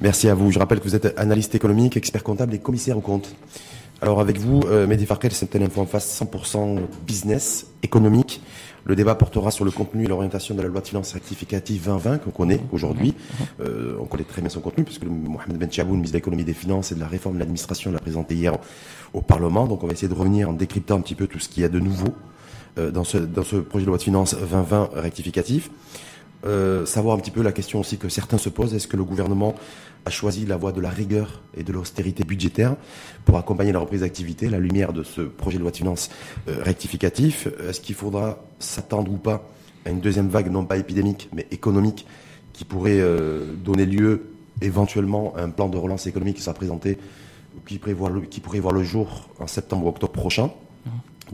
Merci à vous. Je rappelle que vous êtes analyste économique, expert comptable et commissaire aux comptes. Alors avec vous, euh, Mehdi Farkel, c'est un info en face 100% business, économique. Le débat portera sur le contenu et l'orientation de la loi de finances rectificative 2020 qu'on connaît aujourd'hui. Euh, on connaît très bien son contenu puisque Mohamed Ben Chaboun, ministre de l'économie des finances et de la réforme de l'administration, l'a présenté hier au Parlement. Donc on va essayer de revenir en décryptant un petit peu tout ce qu'il y a de nouveau euh, dans ce projet de loi de finances 2020 rectificatif. Euh, savoir un petit peu la question aussi que certains se posent, est-ce que le gouvernement a choisi la voie de la rigueur et de l'austérité budgétaire pour accompagner la reprise d'activité, la lumière de ce projet de loi de finances euh, rectificatif? Est-ce qu'il faudra s'attendre ou pas à une deuxième vague, non pas épidémique, mais économique, qui pourrait euh, donner lieu éventuellement à un plan de relance économique qui sera présenté, qui, prévoit qui pourrait voir le jour en septembre ou octobre prochain?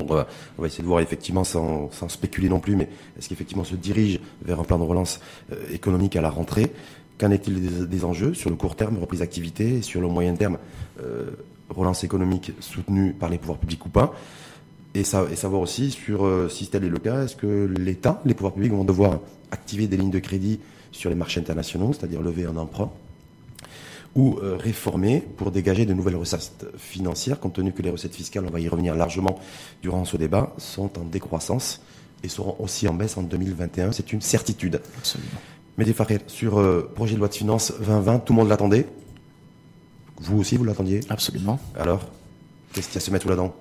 On, va, essayer de voir effectivement, sans, spéculer non plus, mais est-ce qu'effectivement se dirige vers un plan de relance euh, économique à la rentrée? Qu'en est-il des, enjeux sur le court terme, reprise d'activité, et sur le moyen terme, euh, relance économique soutenue par les pouvoirs publics ou pas? Et, savoir aussi sur euh, si tel est le cas, est-ce que l'État, les pouvoirs publics vont devoir activer des lignes de crédit sur les marchés internationaux, c'est-à-dire lever un emprunt ou euh, réformer pour dégager de nouvelles recettes financières, compte tenu que les recettes fiscales, on va y revenir largement durant ce débat, sont en décroissance et seront aussi en baisse en 2021. C'est une certitude. Absolument. Mehdi sur euh, projet de loi de finances 2020, tout le monde l'attendait? Vous aussi, vous l'attendiez? Absolument. Alors, qu'est-ce qu'il y a à se mettre là-dedans?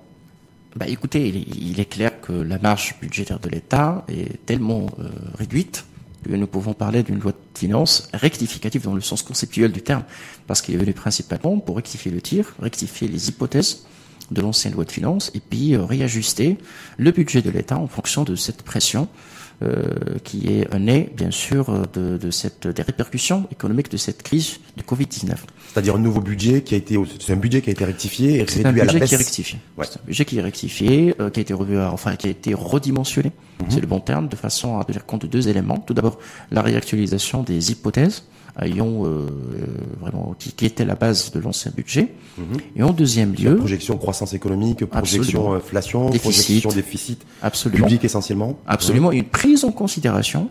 Bah, Écoutez, il est, clair que la marge budgétaire de l'État est tellement euh, réduite nous pouvons parler d'une loi de finances rectificative dans le sens conceptuel du terme, parce qu'il est venu principalement pour rectifier le tir, rectifier les hypothèses de l'ancienne loi de finances, et puis euh, réajuster le budget de l'État en fonction de cette pression qui est née, bien sûr, de, de, cette, des répercussions économiques de cette crise du Covid-19. C'est-à-dire un nouveau budget qui a été, c'est un budget qui a été rectifié et réduit à la baisse. Qui est rectifié. Ouais. C'est un budget qui est rectifié, euh, qui a été revu, enfin, qui a été redimensionné. Mhm. C'est le bon terme, de façon à tenir compte de deux éléments. Tout d'abord, la réactualisation des hypothèses ayant euh, vraiment qui, qui, était la base de l'ancien budget. Mhm. Et en deuxième lieu, projection croissance économique, projection inflation, projection déficit absolument. public essentiellement. Absolument, une prise en considération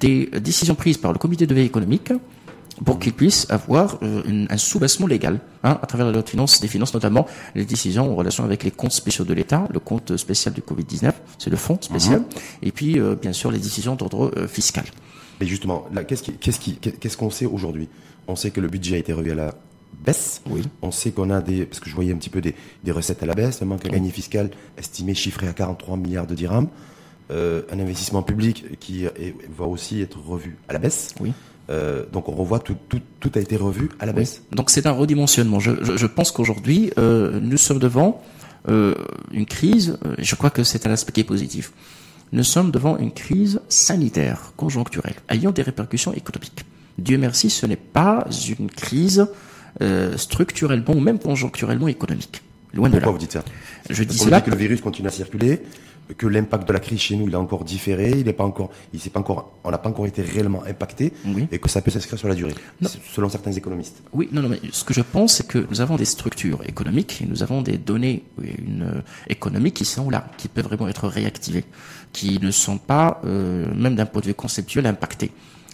des décisions prises par le comité de veille économique pour qu'ils puissent avoir euh, un sous-bassement légal hein, à travers la loi de finances, des finances notamment les décisions en relation avec les comptes spéciaux de l'État, le compte spécial du Covid-19, c'est le fonds spécial, mhm. et puis euh, bien sûr les décisions d'ordre fiscal. Mais justement, qu'est-ce qu'on sait aujourd'hui? On sait que le budget a été revu à la baisse. Oui. On sait qu'on a des, parce que je voyais un petit peu des, recettes à la baisse, un manque à gagner fiscal estimé, chiffré à 43 milliards de dirhams, euh, un investissement public qui va aussi être revu à la baisse. Oui. Euh, donc on revoit tout, tout, tout, a été revu à la baisse. Donc c'est un redimensionnement. Je, je, pense qu'aujourd'hui euh, nous sommes devant une crise. Je crois que c'est un aspect qui est positif nous sommes devant une crise sanitaire conjoncturelle ayant des répercussions économiques. Dieu merci, ce n'est pas une crise euh, structurellement ou même conjoncturellement économique. Loin de là. Pourquoi vous dites ça? Je dis cela. que le virus continue à circuler, que l'impact de la crise chez nous, il est encore différé, il n'est pas encore, il s'est pas encore, on n'a pas encore été réellement impacté, et que ça peut s'inscrire sur la durée, selon certains économistes. Oui, non, non, mais ce que je pense, c'est que nous avons des structures économiques, et nous avons des données une, euh, économiques qui sont là, qui peuvent vraiment être réactivées, qui ne sont pas, euh, même d'un point de vue conceptuel, impactées,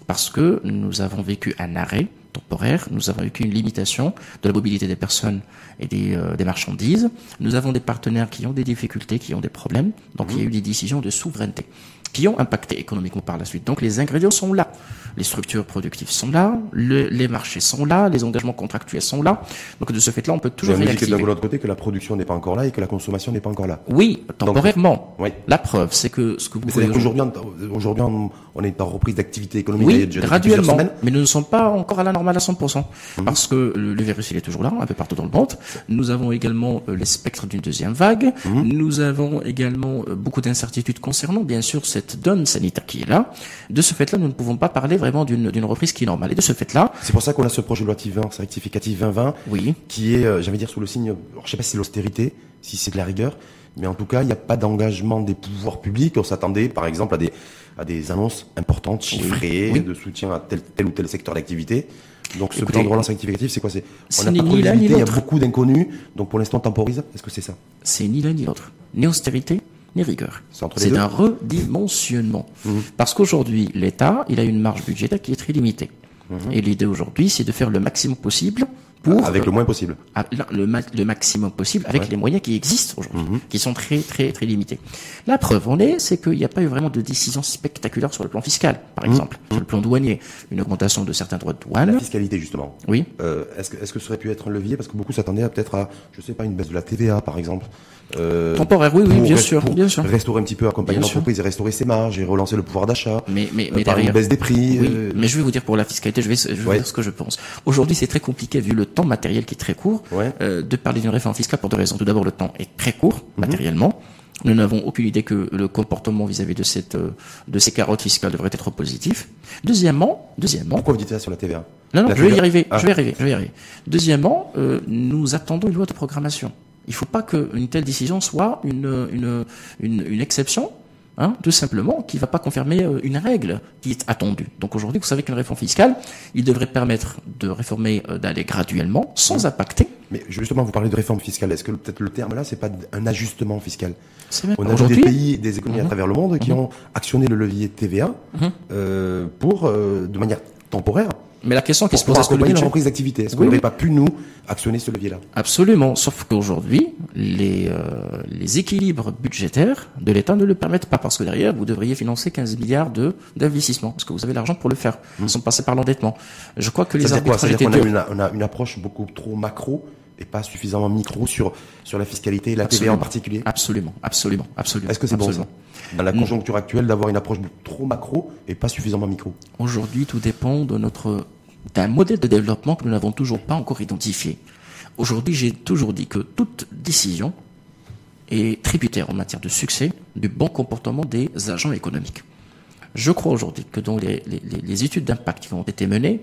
parce que nous avons vécu un arrêt temporaire, nous avons vécu une limitation de la mobilité des personnes et des, euh, des marchandises. Nous avons des partenaires qui ont des difficultés, qui ont des problèmes. Donc il y a eu des décisions de souveraineté qui ont impacté économiquement par la suite. Donc les ingrédients sont là. Les structures productives sont là, les marchés sont là, les engagements contractuels sont là. Donc de ce fait-là, on peut toujours réactiver. de l'autre côté que la production n'est pas encore là et que la consommation n'est pas encore là. Oui, temporairement. oui. La preuve, c'est que ce que vous aujourd'hui, aujourd'hui, on est en reprise d'activité économique. Oui, graduellement. Mais nous ne sommes pas encore à la normale à 100%. Mhm. Parce que le, virus, il est toujours là, un peu partout dans le monde. Nous avons également euh, les spectres d'une deuxième vague. Mhm. Nous avons également euh, beaucoup d'incertitudes concernant, bien sûr, cette donne sanitaire qui est là. De ce fait-là, nous ne pouvons pas parler vraiment d'une reprise qui est normale. Et de ce fait-là... C'est pour ça qu'on a ce projet de loi rectificatif 2020, oui. qui est, euh, j'allais dire, sous le signe, je sais pas si c'est l'austérité, si c'est de la rigueur, mais en tout cas, il n'y a pas d'engagement des pouvoirs publics. On s'attendait, par exemple, à des, à des annonces importantes, chiffrées, de soutien à tel, tel ou tel secteur d'activité. Donc ce plan de relance rectificatif, c'est quoi? C'est on n'a pas de il y a beaucoup d'inconnus, donc pour l'instant on temporise. Est-ce que c'est ça? C'est ni l'un ni l'autre. Ni austérité, ni rigueur. C'est un redimensionnement. Mmh. Parce qu'aujourd'hui, l'État, il a une marge budgétaire qui est très limitée. Et l'idée aujourd'hui, c'est de faire le maximum possible pour Avec le moins possible. ah, le, ma- le maximum possible avec Ouais. les moyens qui existent aujourd'hui, Mhm. qui sont très très très limités. La preuve en est, c'est qu'il n'y a pas eu vraiment de décision spectaculaire sur le plan fiscal, par exemple, sur le plan douanier, une augmentation de certains droits de Mhm. La douane. fiscalité, justement. Oui. Euh, est-ce que, ça aurait pu être un levier? Parce que beaucoup s'attendaient à peut-être à, je sais pas, une baisse de la TVA, par exemple. Euh, Temporaire, oui, oui, pour bien sûr, bien sûr. Restaurer un petit peu, accompagner l'entreprise et restaurer ses marges et relancer le pouvoir d'achat. Mais mais Euh, mais par une derrière. baisse des prix. Oui, euh, mais je vais vous dire pour la fiscalité, je vais, je vais vous Ouais. dire ce que je pense. Aujourd'hui, c'est très compliqué vu le temps matériel qui est très court Ouais. euh, de parler d'une réforme fiscale pour deux raisons. Tout d'abord, le temps est très court Mhm. matériellement. Nous n'avons aucune idée que le comportement vis-à-vis de cette euh, de ces carottes fiscales devrait être positif. Deuxièmement, deuxièmement, Pourquoi vous dites ça sur la TVA non, non, La je vais y arriver, Ah. je vais y arriver, je vais y arriver. Deuxièmement, euh, nous attendons une loi de programmation. Il ne faut pas qu'une telle décision soit une, une, une, une exception, hein, tout simplement, qui ne va pas confirmer euh, une règle qui est attendue. Donc aujourd'hui, vous savez qu'une réforme fiscale, il devrait permettre de réformer, euh, d'aller graduellement, sans impacter. Mais justement, vous parlez de réforme fiscale. Est-ce que peut-être le terme là, c'est pas un ajustement fiscal? Même On a des pays, des économies à Mhm. travers le monde qui ont actionné le levier TVA Mhm. euh, pour, euh, de manière temporaire, Mais la question qui se pose, est-ce que le budget... reprise d'activité. Est-ce qu'on n'aurait oui. pas pu, nous, actionner ce levier-là? Absolument, sauf qu'aujourd'hui, les, euh, les équilibres budgétaires de l'État ne le permettent pas, parce que derrière, vous devriez financer 15 milliards de d'investissement, parce que vous avez l'argent pour le faire, ils sont passés par l'endettement. Je crois que les quoi? arbitrages étaient qu'on a une, on a une approche beaucoup trop macro et pas suffisamment micro sur, sur la fiscalité et la TVA en Absolument. particulier? Absolument, absolument, absolument. Est-ce que c'est bon ça? absolument. Dans la conjoncture actuelle, d'avoir une approche trop macro et pas suffisamment micro? Aujourd'hui, tout dépend de notre d'un modèle de développement que nous n'avons toujours pas encore identifié. Aujourd'hui, j'ai toujours dit que toute décision est tributaire en matière de succès du bon comportement des agents économiques. Je crois aujourd'hui que dans les, les- les- les études d'impact qui ont été menées,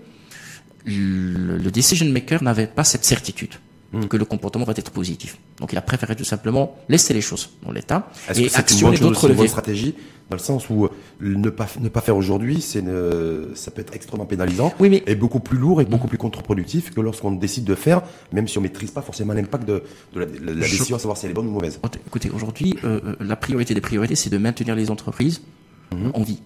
le, le decision maker n'avait pas cette certitude que le comportement va être positif. Donc il a préféré tout simplement laisser les choses dans l'état Est-ce et actionner d'autres leviers. stratégie dans le sens où euh, ne pas, ne pas faire aujourd'hui, c'est une- ça peut être extrêmement pénalisant Oui, mais et beaucoup plus lourd et beaucoup plus contre-productif que lorsqu'on décide de faire, même si on maîtrise pas forcément l'impact de, de la, la- la Je- décision, à savoir si elle est bonne ou mauvaise. Écoutez, aujourd'hui, euh, euh, la priorité des priorités, c'est de maintenir les entreprises Mhm. en vie.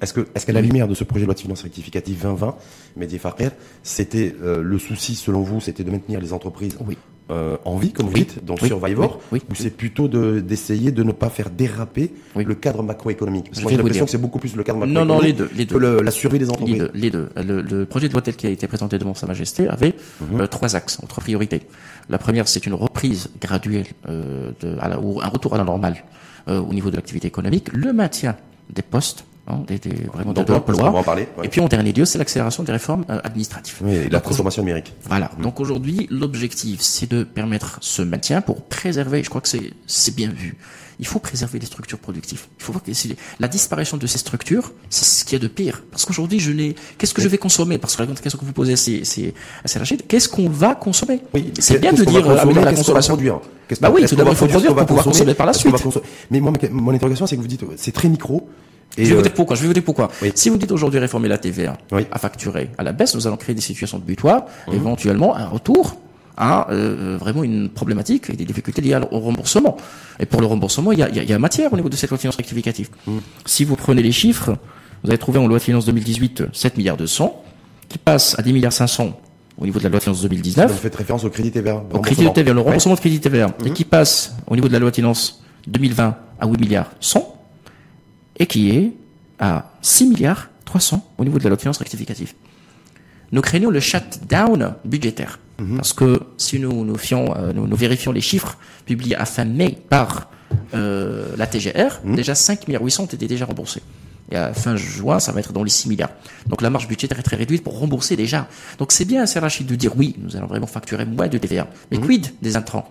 Est-ce que, est-ce qu'à la lumière de ce projet de loi de finances rectificative 2020, Mehdi Farker, c'était euh, le souci, selon vous, c'était de maintenir les entreprises Oui. Euh, en vie, comme vous dites, donc Oui. Survivor, Oui. Oui. ou c'est plutôt de, d'essayer de ne pas faire déraper le cadre macroéconomique? Que j'ai l'impression que c'est beaucoup plus le cadre Non, macroéconomique non, les deux, les que deux. le- la survie des Les entreprises. deux, les deux. Le, le projet de loi tel qu'il a été présenté devant Sa Majesté avait Mhm. euh, trois axes, trois priorités. La première, c'est une reprise graduelle euh, de, à la- ou un retour à la normale euh, au niveau de l'activité économique, le maintien des postes, hein, des, des- vraiment l'emploi. va en parler. ouais. Et puis en dernier lieu, c'est l'accélération des réformes euh, administratives. Oui, et la transformation numérique. Voilà. Donc aujourd'hui, l'objectif, c'est de permettre ce maintien pour préserver. Je crois que c'est c'est bien vu. Il faut préserver les structures productives. Il faut voir que la disparition de ces structures, c'est ce qu'il y a de pire. Parce qu'aujourd'hui, je n'ai. Qu'est-ce que je vais consommer? Parce que la question que vous posez, c'est c'est assez Rachid. Qu'est-ce qu'on va consommer? Oui, C'est bien de dire euh, améliorer la qu'on va consommation. produire? Bah oui, tout d'abord, il faut produire, pour pouvoir consommer par la suite. Mais moi, mon interrogation, c'est que vous dites, c'est très micro. Et Je vais vous euh, dire pourquoi. Je vais vous dire pourquoi. Oui. Si vous dites aujourd'hui réformer la TVA Oui. Mhm. à facturer à la baisse, nous allons créer des situations de butoir, éventuellement un retour à euh, vraiment une problématique et des difficultés liées au remboursement. Et pour le remboursement, il y a, y a, y a matière au niveau de cette loi de finances rectificative. Mhm. Si vous prenez les chiffres, vous avez trouvé en loi de finances 2018 7 milliards 200, qui passe à 10 milliards 500 au niveau de la loi de finances 2019 vous faites référence au crédit TVA. au crédit TVA, le remboursement de crédit TVA, et qui passe au niveau de la loi de finances 2020 à 8 milliards 100, et qui est à 6 milliards 300 au niveau de la loi de finances rectificative. Nous craignons le shutdown budgétaire. Parce que si nous, nous, fions, euh, nous, nous vérifions les chiffres publiés à fin mai par euh, la TGR, déjà 5 milliards 800 étaient déjà remboursés. Et à fin juin, ça va être dans les 6 milliards. Donc la marge budgétaire est très réduite pour rembourser déjà. Donc c'est bien, c'est Rachid, de dire oui, nous allons vraiment facturer moins de TVA. Mais quid des intrants?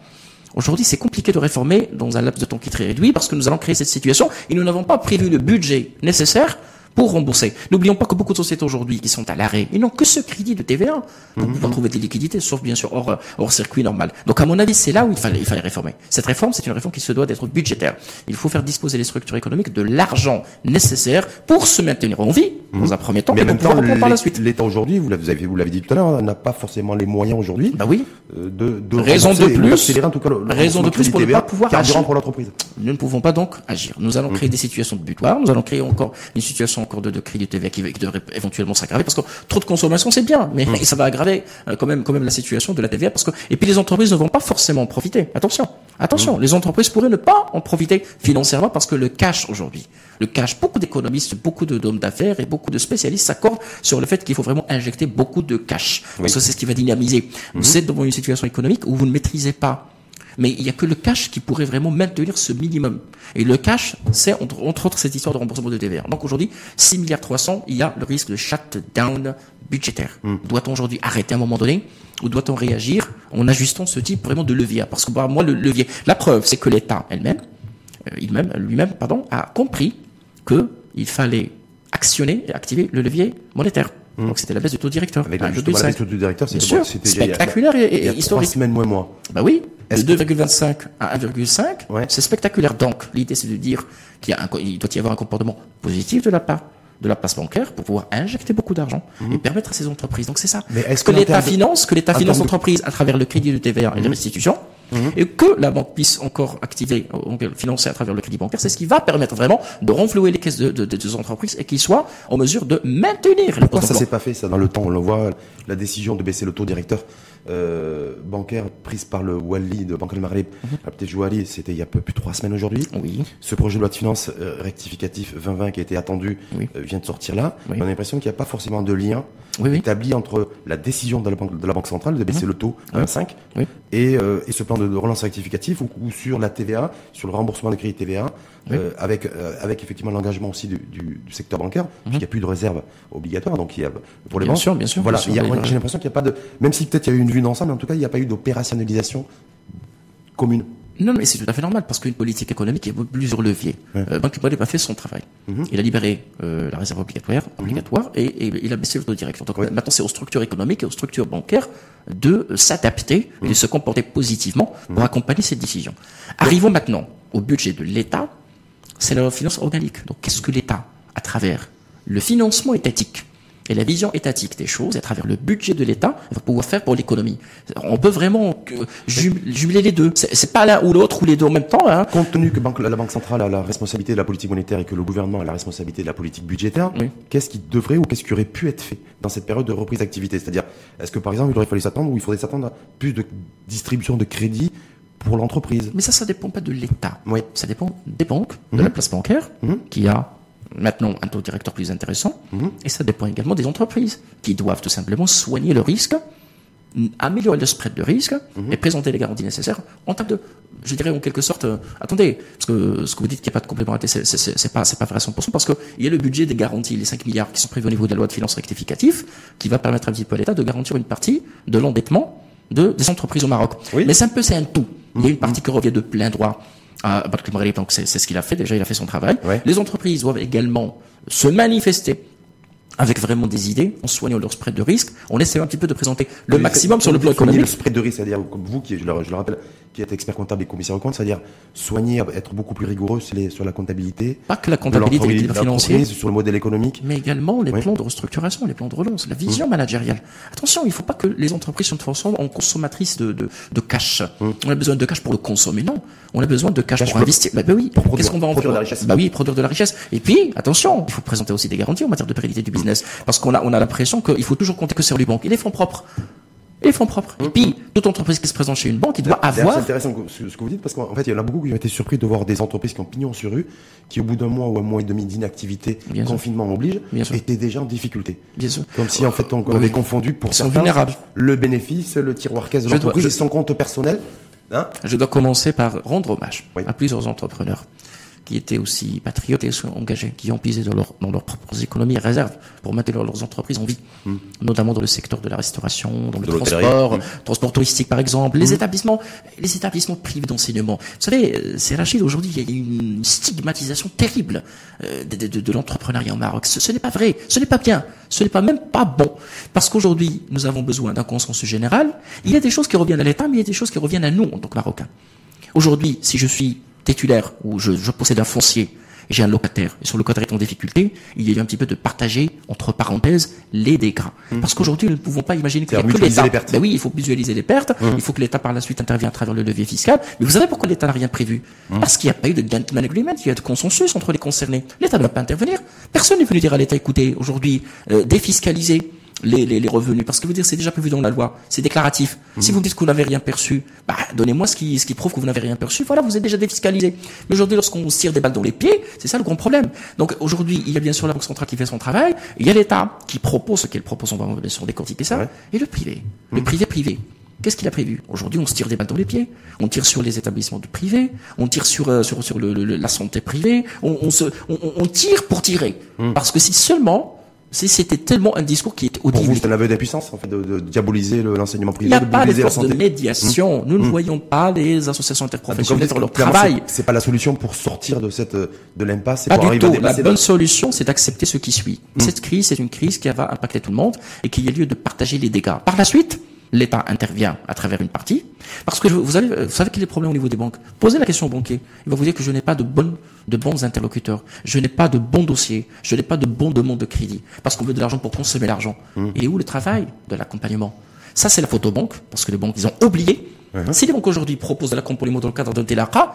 Aujourd'hui, c'est compliqué de réformer dans un laps de temps qui est très réduit parce que nous allons créer cette situation et nous n'avons pas prévu le budget nécessaire pour rembourser. N'oublions pas que beaucoup de sociétés aujourd'hui qui sont à l'arrêt, ils n'ont que ce crédit de TVA pour pouvoir trouver des liquidités, sauf bien sûr hors, hors circuit normal. Donc à mon avis, c'est là où il fallait, il fallait réformer. Cette réforme, c'est une réforme qui se doit d'être budgétaire. Il faut faire disposer les structures économiques de l'argent nécessaire pour se maintenir en vie, dans un premier temps, Mais et pour même temps, pouvoir reprendre par la suite. l'État aujourd'hui, vous l'avez vous l'avez dit tout à l'heure, n'a pas forcément les moyens aujourd'hui Bah oui, euh, de, de Raison de plus- en tout cas le, le raison de plus pour ne pas pouvoir agir. pour l'entreprise. nous ne pouvons pas donc agir. Nous allons créer des situations de butoir, nous allons créer encore une situation encore de, de crédit TVA qui, qui devrait éventuellement s'aggraver parce que trop de consommation c'est bien, mais ça va aggraver euh, quand même quand même la situation de la TVA parce que et puis les entreprises ne vont pas forcément en profiter. Attention, attention, les entreprises pourraient ne pas en profiter financièrement parce que le cash aujourd'hui, le cash, beaucoup d'économistes, beaucoup de d'hommes d'affaires et beaucoup de spécialistes s'accordent sur le fait qu'il faut vraiment injecter beaucoup de cash. Parce que c'est ce qui va dynamiser. Vous êtes devant une situation économique où vous ne maîtrisez pas mais il n'y a que le cash qui pourrait vraiment maintenir ce minimum. Et le cash, c'est entre, entre, autres cette histoire de remboursement de TVA. Donc aujourd'hui, 6 milliards 300, il y a le risque de shutdown budgétaire. Hmm. Doit-on aujourd'hui arrêter à un moment donné ou doit-on réagir en ajustant ce type vraiment de levier? Parce que bah, moi, le levier, la preuve, c'est que l'État elle-même, euh, il-même, lui-même, pardon, a compris que il fallait actionner et activer le levier monétaire. Donc c'était la baisse du taux directeur. Avec la, 2,5. baisse du taux directeur, il y a- spectaculaire et, il y a et trois historique. semaines, moins. Bah oui, de Est-ce que- 2,25 à 1,5, Ouais. c'est spectaculaire. Donc, l'idée, c'est de dire qu'il doit y avoir un comportement positif de la part de la place bancaire pour pouvoir injecter beaucoup d'argent et permettre à ces entreprises. Donc c'est ça. Mhm. Mais est-ce que l'État finance, que l'État finance de- à travers le crédit de TVA Mhm. et les restitutions, et que la banque puisse encore activer, euh, financer à travers le crédit bancaire, c'est ce qui va permettre vraiment de renflouer les caisses de, de, de- des entreprises et qu'ils soient en mesure de maintenir Pourquoi ça s'est pas fait ça dans le temps? On le voit, la décision de baisser le taux directeur euh, bancaire prise par le Wali de Banque al-Maghreb, Mhm. à peut-être Jouali, c'était il y a peu plus de trois semaines aujourd'hui. Oui. Ce projet de loi de finances euh, rectificatif 2020 qui a été attendu Oui. euh, vient de sortir là. Oui. On a l'impression qu'il n'y a pas forcément de lien Oui, établi entre la décision de la Banque, de la banque centrale de baisser le taux à 1,5 Oui. et, euh, et ce plan de, de relance rectificatif ou, ou sur la TVA, sur le remboursement des crédits TVA, euh, avec, euh, avec effectivement l'engagement aussi du, du, du secteur bancaire, puisqu'il n'y a plus de réserve obligatoire, donc il y a pour les Mhm. Bien banques. sûr, bien sûr, Voilà, j'ai l'impression qu'il n'y a pas de, même si peut-être il y a eu une vue d'ensemble, en tout cas il n'y a pas eu d'opérationnalisation commune. Non, mais c'est tout à fait normal parce qu'une politique économique, a plusieurs leviers. Ouais. Euh, Banque n'a pas fait son travail. Mhm. Il a libéré euh, la réserve obligatoire, obligatoire et, et il a baissé le taux directeur. Donc Ouais. maintenant, c'est aux structures économiques et aux structures bancaires de s'adapter et de se comporter positivement pour accompagner cette décision. Arrivons maintenant au budget de l'État. C'est la finance organique. Donc, qu'est-ce que l'État, à travers le financement étatique et la vision étatique des choses, à travers le budget de l'État, va pouvoir faire pour l'économie? On peut vraiment jum- jumeler les deux. C'est pas l'un ou l'autre ou les deux en même temps. Hein. Compte tenu que la Banque centrale a la responsabilité de la politique monétaire et que le gouvernement a la responsabilité de la politique budgétaire, Oui. qu'est-ce qui devrait ou qu'est-ce qui aurait pu être fait dans cette période de reprise d'activité? C'est-à-dire, est-ce que par exemple, il aurait fallu s'attendre ou il faudrait s'attendre à plus de distribution de crédit pour l'entreprise Mais ça, ça dépend pas de l'État. Oui. Ça dépend des banques, de Mhm. la place bancaire, Mhm. qui a maintenant un taux directeur plus intéressant, Mhm. et ça dépend également des entreprises, qui doivent tout simplement soigner le risque, améliorer le spread de risque, Mhm. et présenter les garanties nécessaires en termes de, je dirais en quelque sorte, euh, attendez, parce que ce que vous dites qu'il n'y a pas de complémentarité, c'est- c'est c'est- c'est pas, c'est pas vrai à 100%, parce qu'il y a le budget des garanties, les 5 milliards qui sont prévus au niveau de la loi de finances rectificative, qui va permettre un petit peu à l'État de garantir une partie de l'endettement de, des entreprises au Maroc. Oui. Mais c'est un peu, c'est un tout. Il y a une partie qui revient de plein droit à Banque Maghreb, donc c'est ce qu'il a fait, déjà il a fait son travail. Ouais. Les entreprises doivent également se manifester avec vraiment des idées, en soignant leur spread de risque, en essayant un petit peu de présenter le maximum sur le plan économique. Le spread de risque, c'est-à-dire comme vous, qui, je le, je le rappelle, qui êtes expert comptable et commissaire aux comptes, c'est-à-dire soigner, être beaucoup plus rigoureux sur, les- sur la comptabilité. Pas que la comptabilité, l'entreprise, sur le modèle économique. mais également les Oui. plans de restructuration, les plans de relance, la vision managériale. Attention, il ne faut pas que les entreprises se transforment en consommatrices de, de, de cash. On a besoin de cash pour le consommer, non. On a besoin de cash, Cash pour investir. Bah, bah oui. pour produire- Qu'est-ce qu'on va en produire de la richesse. Bah oui, produire de la richesse. Et puis, attention, il faut présenter aussi des garanties en matière de pérennité du business. Parce qu'on a, on a l'impression qu'il faut toujours compter que sur les banques. Et les fonds propres. Et les fonds propres. Et puis, toute entreprise qui se présente chez une banque, il doit D'ailleurs, C'est avoir intéressant ce que vous dites parce qu'en fait, il y en a beaucoup qui ont été surpris de voir des entreprises qui ont pignon sur rue, qui au bout d'un mois ou un mois et demi d'inactivité, sûr. confinement oblige, Bien sûr. étaient déjà en difficulté. Bien sûr. Comme si en fait on Oui. avait confondu pour Ils sont certains vulnérables. le bénéfice, le tiroir caisse de dois- l'entreprise et son compte personnel. Hein Je dois commencer par rendre hommage Oui. à plusieurs entrepreneurs qui étaient aussi patriotes et engagés, qui ont puisé dans, leur, dans leurs propres économies et réserves pour maintenir leurs entreprises en vie, notamment dans le secteur de la restauration, dans le Hmm. De transport, Mm. transport touristique par exemple, les établissements, les établissements privés d'enseignement. Vous savez, euh, c'est Rachid, aujourd'hui, il y a une stigmatisation terrible euh, de, de- de- de l'entrepreneuriat au Maroc. Ce, ce n'est pas vrai, ce n'est pas bien, ce n'est pas même pas bon. Parce qu'aujourd'hui, nous avons besoin d'un consensus général. Il y a des choses qui reviennent à l'État, mais il y a des choses qui reviennent à nous en tant que Marocains. Aujourd'hui, si je suis titulaire ou je, je possède un foncier j'ai un locataire, et son locataire est en difficulté, il y a eu un petit peu de partager, entre parenthèses, les dégâts. Mmh. Parce qu'aujourd'hui, nous ne pouvons pas imaginer que, C'est-à-dire que l'État... Mmh. Ben oui, il faut visualiser les pertes, il faut que l'État par la suite intervienne à travers le levier fiscal. Mais vous savez pourquoi l'État n'a rien prévu Mmh. Parce qu'il n'y a pas eu de gentleman agreement, il y a de consensus entre les concernés. L'État ne va pas intervenir. Personne n'est venu dire à l'État, écoutez, aujourd'hui, euh, défiscaliser les, les, les revenus. Parce que vous dire, c'est déjà prévu dans la loi, c'est déclaratif. Mmh. Si vous me dites que vous n'avez rien perçu, bah, donnez-moi ce qui, ce qui prouve que vous n'avez rien perçu. Voilà, vous êtes déjà défiscalisé. Mais aujourd'hui, lorsqu'on se tire des balles dans les pieds, c'est ça le grand problème. Donc aujourd'hui, il y a bien sûr la Banque centrale qui fait son travail, il y a l'État qui propose ce qu'elle propose, on va bien sûr décortiquer ça, Ouais. et le privé. Le privé privé. Qu'est-ce qu'il a prévu? Aujourd'hui, on se tire des balles dans les pieds. On tire sur les établissements du privé. On tire sur euh, sur sur le, le- la santé privée. On, on se on, on- tire pour tirer. Parce que si seulement c'était tellement un discours qui est Pour vous, c'est un aveu d'impuissance, en fait, de, de diaboliser le- l'enseignement Il privé, n'y a de pas la d'efforts de médiation. Nous ne voyons pas les associations vous interprofessionnelles faire leur travail. c'est- pas la solution pour sortir de cette de l'impasse et Pas pour du tout. La bonne solution, c'est d'accepter ce qui suit. Mm. Cette crise, c'est une crise qui va impacter tout le monde et qu'il y a lieu de partager les dégâts. Par la suite, l'État intervient à travers une partie. Parce que vous, avez, vous savez quel est le problème au niveau des banques? Posez la question au banquier. Il va vous dire que je n'ai pas de, bonnes, de bons interlocuteurs. Je n'ai pas de bons dossiers. Je n'ai pas de bons demandes de crédit. Parce qu'on veut de l'argent pour consommer l'argent. Mm. Il est où le travail de l'accompagnement? Ça, c'est la faute aux banques. Parce que les banques, ils ont oublié. Si les banques aujourd'hui proposent de l'accompagnement dans le cadre d'un TELACA,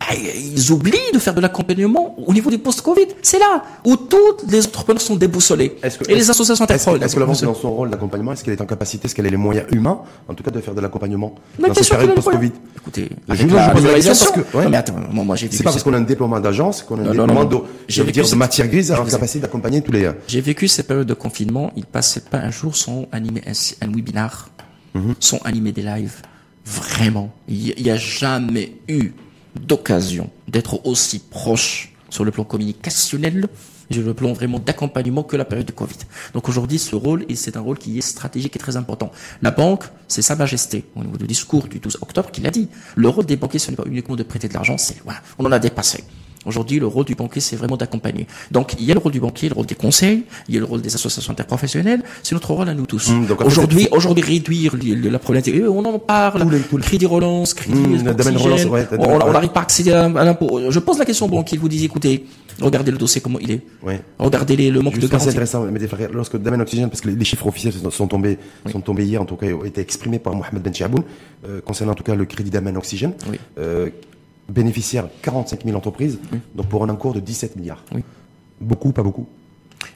bah, ils oublient de faire de l'accompagnement au niveau du post-Covid. C'est là où tous les entrepreneurs sont déboussolés. Est-ce que- et les associations Est-ce interprofessionnelles. que, est-ce que la banque, dans son rôle d'accompagnement, est-ce qu'elle est en capacité, est-ce qu'elle a les moyens humains, en tout cas, de faire de l'accompagnement Mais dans cette période post-Covid. Écoutez, Je vous- pose la question parce que- ouais. Non, mais attends, moi, j'ai vécu C'est pas parce qu'on a un déploiement d'agence qu'on a un déploiement de, je veux dire, de matière grise en capacité d'accompagner tous les. J'ai vécu ces périodes de confinement, il passait pas un jour sans animer un, un webinar, Mhm. sans animer des lives. Vraiment. Il n'y a jamais eu d'occasion d'être aussi proche sur le plan communicationnel, sur le plan vraiment d'accompagnement que la période de Covid. Donc aujourd'hui, ce rôle, c'est un rôle qui est stratégique et très important. La banque, c'est Sa Majesté, au niveau du discours du 12 octobre, qui l'a dit. Le rôle des banquiers, ce n'est pas uniquement de prêter de l'argent, c'est loin. On en a dépassé. Aujourd'hui, le rôle du banquier, c'est vraiment d'accompagner. Donc, il y a le rôle du banquier, le rôle des conseils, il y a le rôle des associations interprofessionnelles. C'est notre rôle à nous tous. Mmh, aujourd'hui, aujourd'hui, réduire le- le- la problématique. euh, On en parle. Tous les- Crédit relance, crédit Mmh, oxygène, le relance, ouais, le on- n'arrive pas à accéder à, à l'impôt. Je pose la question au banquier, il vous dit, écoutez, regardez le dossier comment il est. Ouais. Regardez les, le manque de Justement, c'est garantie. intéressant, mais lorsque Damien Oxygène, parce que les, chiffres officiels sont, sont tombés, sont tombés hier, en tout cas, ont été exprimés par Mohamed Ben Chaboun, euh, concernant en tout cas le crédit Damien Oxygène, Oui. euh, bénéficiaire 45 000 entreprises, donc pour un encours de 17 milliards. Oui. Beaucoup, pas beaucoup.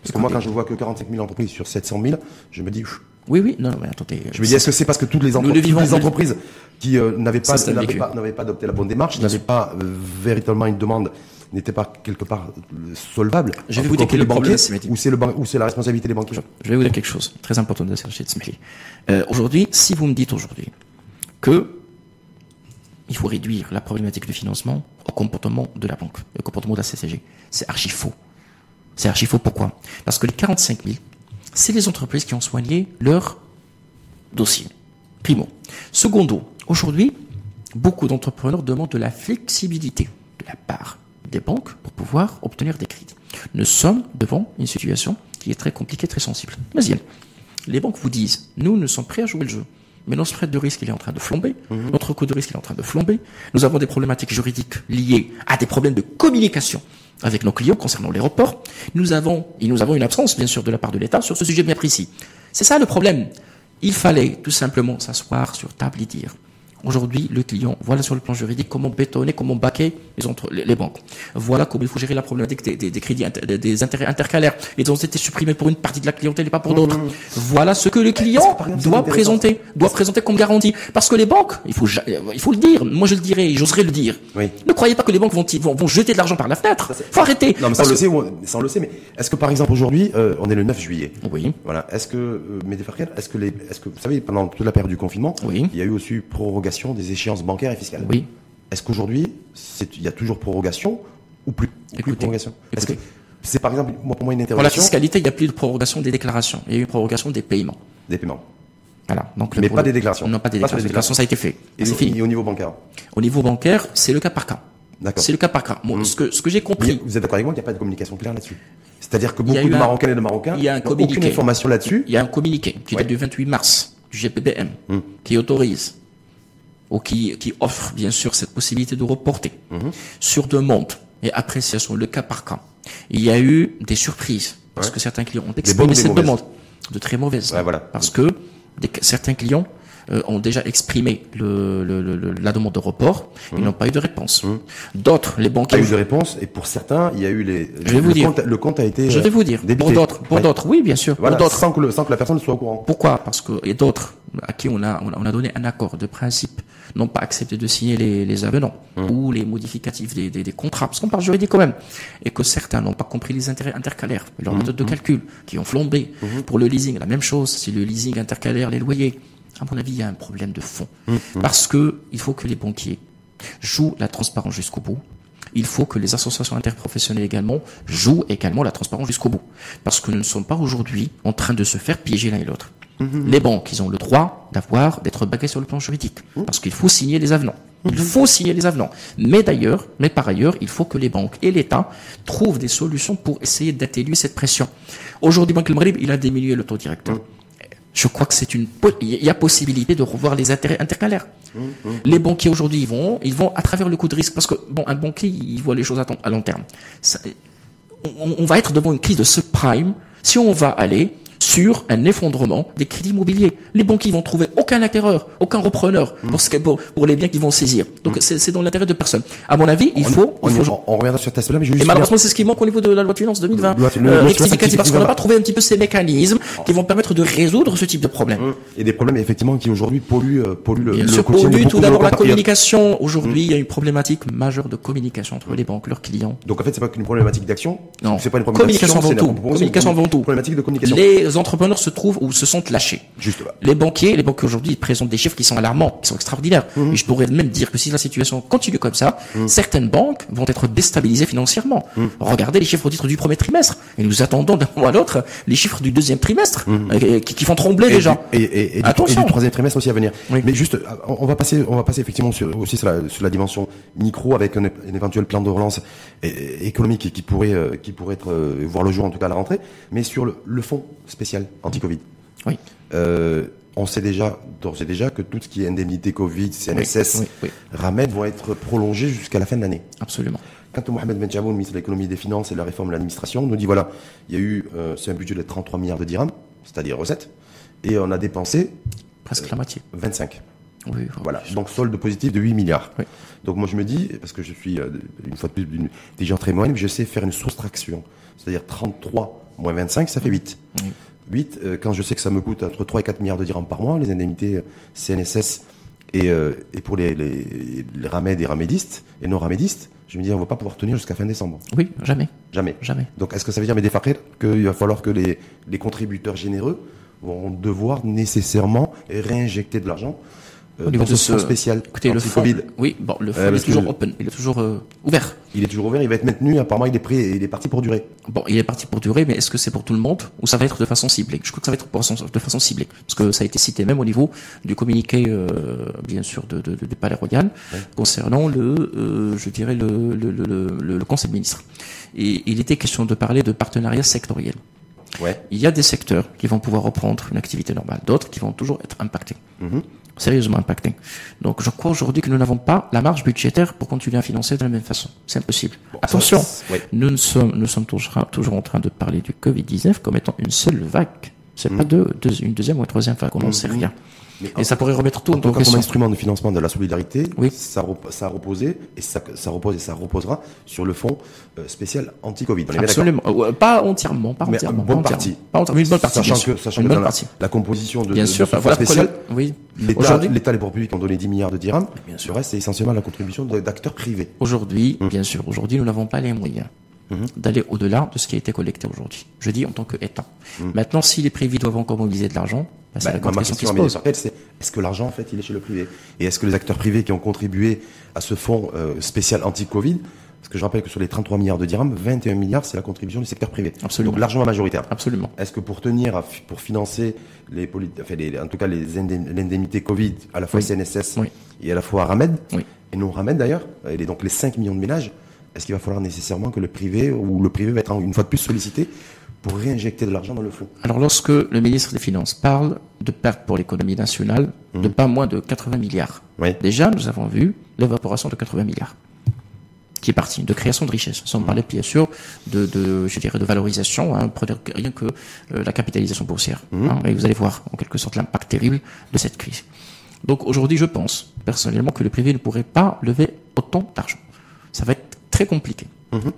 Parce que moi, quand je vois que 45 000 entreprises sur 700 000, je me dis, Oui, oui, non, non, mais attendez. je me dis, est-ce que c'est parce que toutes les, entre- vivons, toutes entreprises qui euh, n'avaient pas, n'avaient pas, adopté la bonne démarche, n'avaient pas euh, véritablement une demande, n'étaient pas quelque part euh, solvable, Je vais vous dire quel est le Sméti. ou c'est le ban- ou c'est la responsabilité des banquiers? Je vais vous dire quelque chose très important de Serge Smiley. Euh, aujourd'hui, si vous me dites aujourd'hui que il faut réduire la problématique du financement au comportement de la banque, au comportement de la CCG, c'est archi faux. C'est archi faux. Pourquoi? Parce que les 45 000, c'est les entreprises qui ont soigné leur dossier. Primo. Secondo, aujourd'hui, beaucoup d'entrepreneurs demandent de la flexibilité de la part des banques pour pouvoir obtenir des crédits. Nous sommes devant une situation qui est très compliquée, très sensible. Mais les banques vous disent, nous, nous sommes prêts à jouer le jeu. Mais notre spread de risque, il est en train de flamber. Notre coût de risque, il est en train de flamber. Nous avons des problématiques juridiques liées à des problèmes de communication avec nos clients concernant les reports. Nous avons, et nous avons une absence, bien sûr, de la part de l'État sur ce sujet bien précis. C'est ça le problème. Il fallait tout simplement s'asseoir sur table et dire, aujourd'hui, le client, voilà sur le plan juridique comment bétonner, comment baquer les, entre, les, les banques. Voilà comment il faut gérer la problématique des, des, des crédits, inter- des, intérêts intercalaires. Ils ont été supprimés pour une partie de la clientèle et pas pour d'autres. Voilà ce que le client exemple, doit présenter, doit présenter comme garantie. Parce que les banques, il faut, il faut le dire, moi je le dirais, j'oserais le dire. Oui. Ne croyez pas que les banques vont, vont, vont jeter de l'argent par la fenêtre. Faut arrêter. Non, mais ça, on le sait, ou- ça, on le sait, mais est-ce que par exemple aujourd'hui, euh, on est le 9 juillet? Oui. Voilà. Est-ce que, euh, est-ce que les, est-ce que, vous savez, pendant toute la période du confinement, Oui. il y a eu aussi prorogation des échéances bancaires et fiscales. Oui. Est-ce qu'aujourd'hui, il y a toujours prorogation ou plus, ou plus Écoutez, prorogation? Est-ce que c'est par exemple, moi, pour moi, une Pour la fiscalité, il n'y a plus de prorogation des déclarations. Il y a eu une prorogation des paiements. des paiements Voilà. Donc, Mais pas le- des déclarations. Non, pas des Pas déclarations. déclarations, ça a été fait. et, C'est fini. et au niveau bancaire. Au niveau bancaire, c'est le cas par cas. D'accord. C'est le cas par cas. Moi, ce que, ce que j'ai compris, vous êtes d'accord avec moi qu'il n'y a pas de communication claire là-dessus? C'est-à-dire que beaucoup de un- Marocains et de Marocains il y a un n'ont aucune information là-dessus. il y a un communiqué qui Ouais. date du 28 mars du GPBM Hum. qui autorise ou qui, qui offre bien sûr cette possibilité de reporter Mhm. sur demande et appréciation, le cas par cas. Il y a eu des surprises parce Ouais. que certains clients ont exprimé cette mauvaises demande de très mauvaises. Ouais, voilà. Parce que des- certains clients euh, ont déjà exprimé le, le- le- la demande de report, ils n'ont pas eu de réponse. D'autres, les Il y a banquiers, eu des réponses et pour certains, il y a eu les. Je vais vous le dire. Compte, le compte a été. je vais vous dire, débité. pour d'autres, pour Ouais. d'autres, oui bien sûr, Voilà, pour d'autres, sans que, le, sans que la personne soit au courant. Pourquoi? Parce que et d'autres à qui on a, on a on a donné un accord de principe n'ont pas accepté de signer les, les avenants ou les modificatifs des, des, des contrats, parce qu'on parle juridique quand même, et que certains n'ont pas compris les intérêts intercalaires, leur méthode de calcul, qui ont flambé. Pour le leasing, la même chose. Si le leasing intercalaire, les loyers, à mon avis, il y a un problème de fond, parce que il faut que les banquiers jouent la transparence jusqu'au bout. Il faut que les associations interprofessionnelles également jouent également la transparence jusqu'au bout. Parce que nous ne sommes pas aujourd'hui en train de se faire piéger l'un et l'autre. Les banques, ils ont le droit d'avoir, d'être bagués sur le plan juridique. Parce qu'il faut signer les avenants. Il faut signer les avenants. Mais d'ailleurs, mais par ailleurs, il faut que les banques et l'État trouvent des solutions pour essayer d'atténuer cette pression. Aujourd'hui, Banque Maghreb, il a diminué le taux directeur. Je crois que c'est une, il y a possibilité de revoir les intérêts intercalaires. Les banquiers aujourd'hui, ils vont, ils vont à travers le coût de risque parce que bon, un banquier, il voit les choses à, long terme. Ça- on, on va être devant une crise de subprime si on va aller sur un effondrement des crédits immobiliers. Les banquiers vont trouver aucun acquéreur, aucun repreneur pour, ce que- pour, pour les biens qu'ils vont saisir. Donc c'est c'est dans l'intérêt de personne. À mon avis, il faut, On, il faut on- on reviendra sur cet aspect-là, mais je et malheureusement, c'est ce qui manque au niveau de la loi de finances 2020. Loi- le- Euh, rectificative, parce qu'on n'a pas trouvé un petit peu ces mécanismes qui vont permettre de résoudre ce type de problème. et des problèmes effectivement qui aujourd'hui polluent, euh, polluent le, le quotidien pollue tout d'abord la communication. Aujourd'hui, il y a une problématique majeure de communication entre les banques, leurs clients. Donc en fait, c'est pas qu'une problématique d'action. Non. c'est pas une problématique Communication avant tout. Communication avant tout. Problématique de communication. Les entrepreneurs se trouvent ou se sont lâchés. Les banquiers, les banquiers aujourd'hui présentent des chiffres qui sont alarmants, qui sont extraordinaires. Mhm. Et je pourrais même dire que si la situation continue comme ça, certaines banques vont être déstabilisées financièrement. Mhm. Regardez les chiffres au titre du premier trimestre. Et nous attendons d'un mois à l'autre les chiffres du deuxième trimestre, euh, qui, qui font trembler Mhm. Et du, et, et, et Attention. et du troisième trimestre aussi à venir. Oui. Mais juste, euh, on va passer, on va passer effectivement sur, aussi sur la, sur la dimension micro avec un, éventuel plan de relance é- économique qui, pourrait, euh, qui pourrait être euh, voir le jour en tout cas à la rentrée. Mais sur le, le fonds spécial anti-Covid. Oui. Euh, on sait déjà, d'ores et déjà, que tout ce qui est indemnité Covid, CNSS, Oui, vont être prolongés jusqu'à la fin de l'année. Absolument. Quand Mohamed Ben Jaboun, ministre de l'économie et des finances et de la réforme de l'administration, nous dit voilà, il y a eu, euh, c'est un budget de 33 milliards de dirhams, c'est-à-dire recettes, et on a dépensé Presque la moitié. 25. Oui, Voilà, donc solde positif de 8 milliards. Oui. Donc moi je me dis, parce que je suis euh, une fois de plus d'une- des gens très moyennes, mais je sais faire une soustraction. C'est-à-dire 33 moins 25, ça fait 8. Oui. 8, euh, quand je sais que ça me coûte entre 3 et 4 milliards de dirhams par mois, les indemnités euh, CNSS et, euh, et pour les, les, les ramèdes et ramédistes et non ramédistes, je me dis on va pas pouvoir tenir jusqu'à fin décembre. Oui, jamais. Jamais. Jamais. Donc est-ce que ça veut dire, mes défakir, qu'il va falloir que les, les contributeurs généreux vont devoir nécessairement réinjecter de l'argent Au niveau de ce fonds spécial Écoutez, le fonds, oui, bon, le fonds Euh, il est toujours open, il est toujours euh, ouvert. Il est toujours ouvert, il va être maintenu, apparemment il est prêt, il est parti pour durer. Bon, il est parti pour durer, mais est-ce que c'est pour tout le monde ou ça va être de façon ciblée? Je crois que ça va être de façon ciblée, parce que ça a été cité même au niveau du communiqué, euh, bien sûr, de, de, Palais Royal concernant le, euh, je dirais le, le, le, Conseil de ministres. Et il était question de parler de partenariat sectoriel. Ouais. Il y a des secteurs qui vont pouvoir reprendre une activité normale, d'autres qui vont toujours être impactés. Mhm. Sérieusement impactés. Donc je crois aujourd'hui que nous n'avons pas la marge budgétaire pour continuer à financer de la même façon. C'est impossible. Attention, nous ne sommes, nous sommes toujours, toujours en train de parler du Covid-19 comme étant une seule vague. C'est pas deux, deux- une deuxième ou une troisième vague, on n'en sait rien. Mais Et ça pourrait remettre tout En en tout cas, comme instrument de financement de la solidarité, Oui. ça, ça a reposé et ça, ça repose et ça reposera sur le fonds euh, spécial anti-Covid. Bien Absolument. Euh, pas entièrement, pas Mais entièrement. une bonne pas partie. entièrement. Pas entièrement, une bonne partie. Sachant bien sûr. que, sachant que la, composition de, Bien de- sûr. de ce fonds spécial, oui. l'État, les pouvoirs publics ont donné 10 milliards de dirhams. Le reste, c'est essentiellement la contribution d'acteurs privés. Aujourd'hui, Mmh. bien sûr, aujourd'hui, nous n'avons pas les moyens d'aller au-delà de ce qui a été collecté aujourd'hui. Je dis en tant qu'État. Maintenant, si les privés doivent encore mobiliser de l'argent, bah, c'est Bah, la grande question qui se pose. est-ce que l'argent, en fait, il est chez le privé? Et est-ce que les acteurs privés qui ont contribué à ce fonds euh, spécial anti-Covid, parce que je rappelle que sur les 33 milliards de dirhams, 21 milliards, c'est la contribution du secteur privé. Absolument. Donc l'argent majoritaire. Absolument. Est-ce que pour tenir, pour financer les, enfin, les- en tout cas les indem- l'indemnité Covid, à la fois Oui. CNSS Oui. et à la fois Ramed, Oui. et non Ramed d'ailleurs, et donc les 5 millions de ménages, est-ce qu'il va falloir nécessairement que le privé, ou le privé va être une fois de plus sollicité pour réinjecter de l'argent dans le fonds? Alors, lorsque le ministre des Finances parle de pertes pour l'économie nationale Mmh. de pas moins de 80 milliards, Oui. déjà, nous avons vu l'évaporation de 80 milliards qui est parti, de création de richesse. Sans parler bien sûr de, de, je dirais, de valorisation, hein, rien que euh, la capitalisation boursière. Hein, et vous allez voir en quelque sorte l'impact terrible de cette crise. Donc aujourd'hui, je pense personnellement que le privé ne pourrait pas lever autant d'argent. Ça va être très compliqué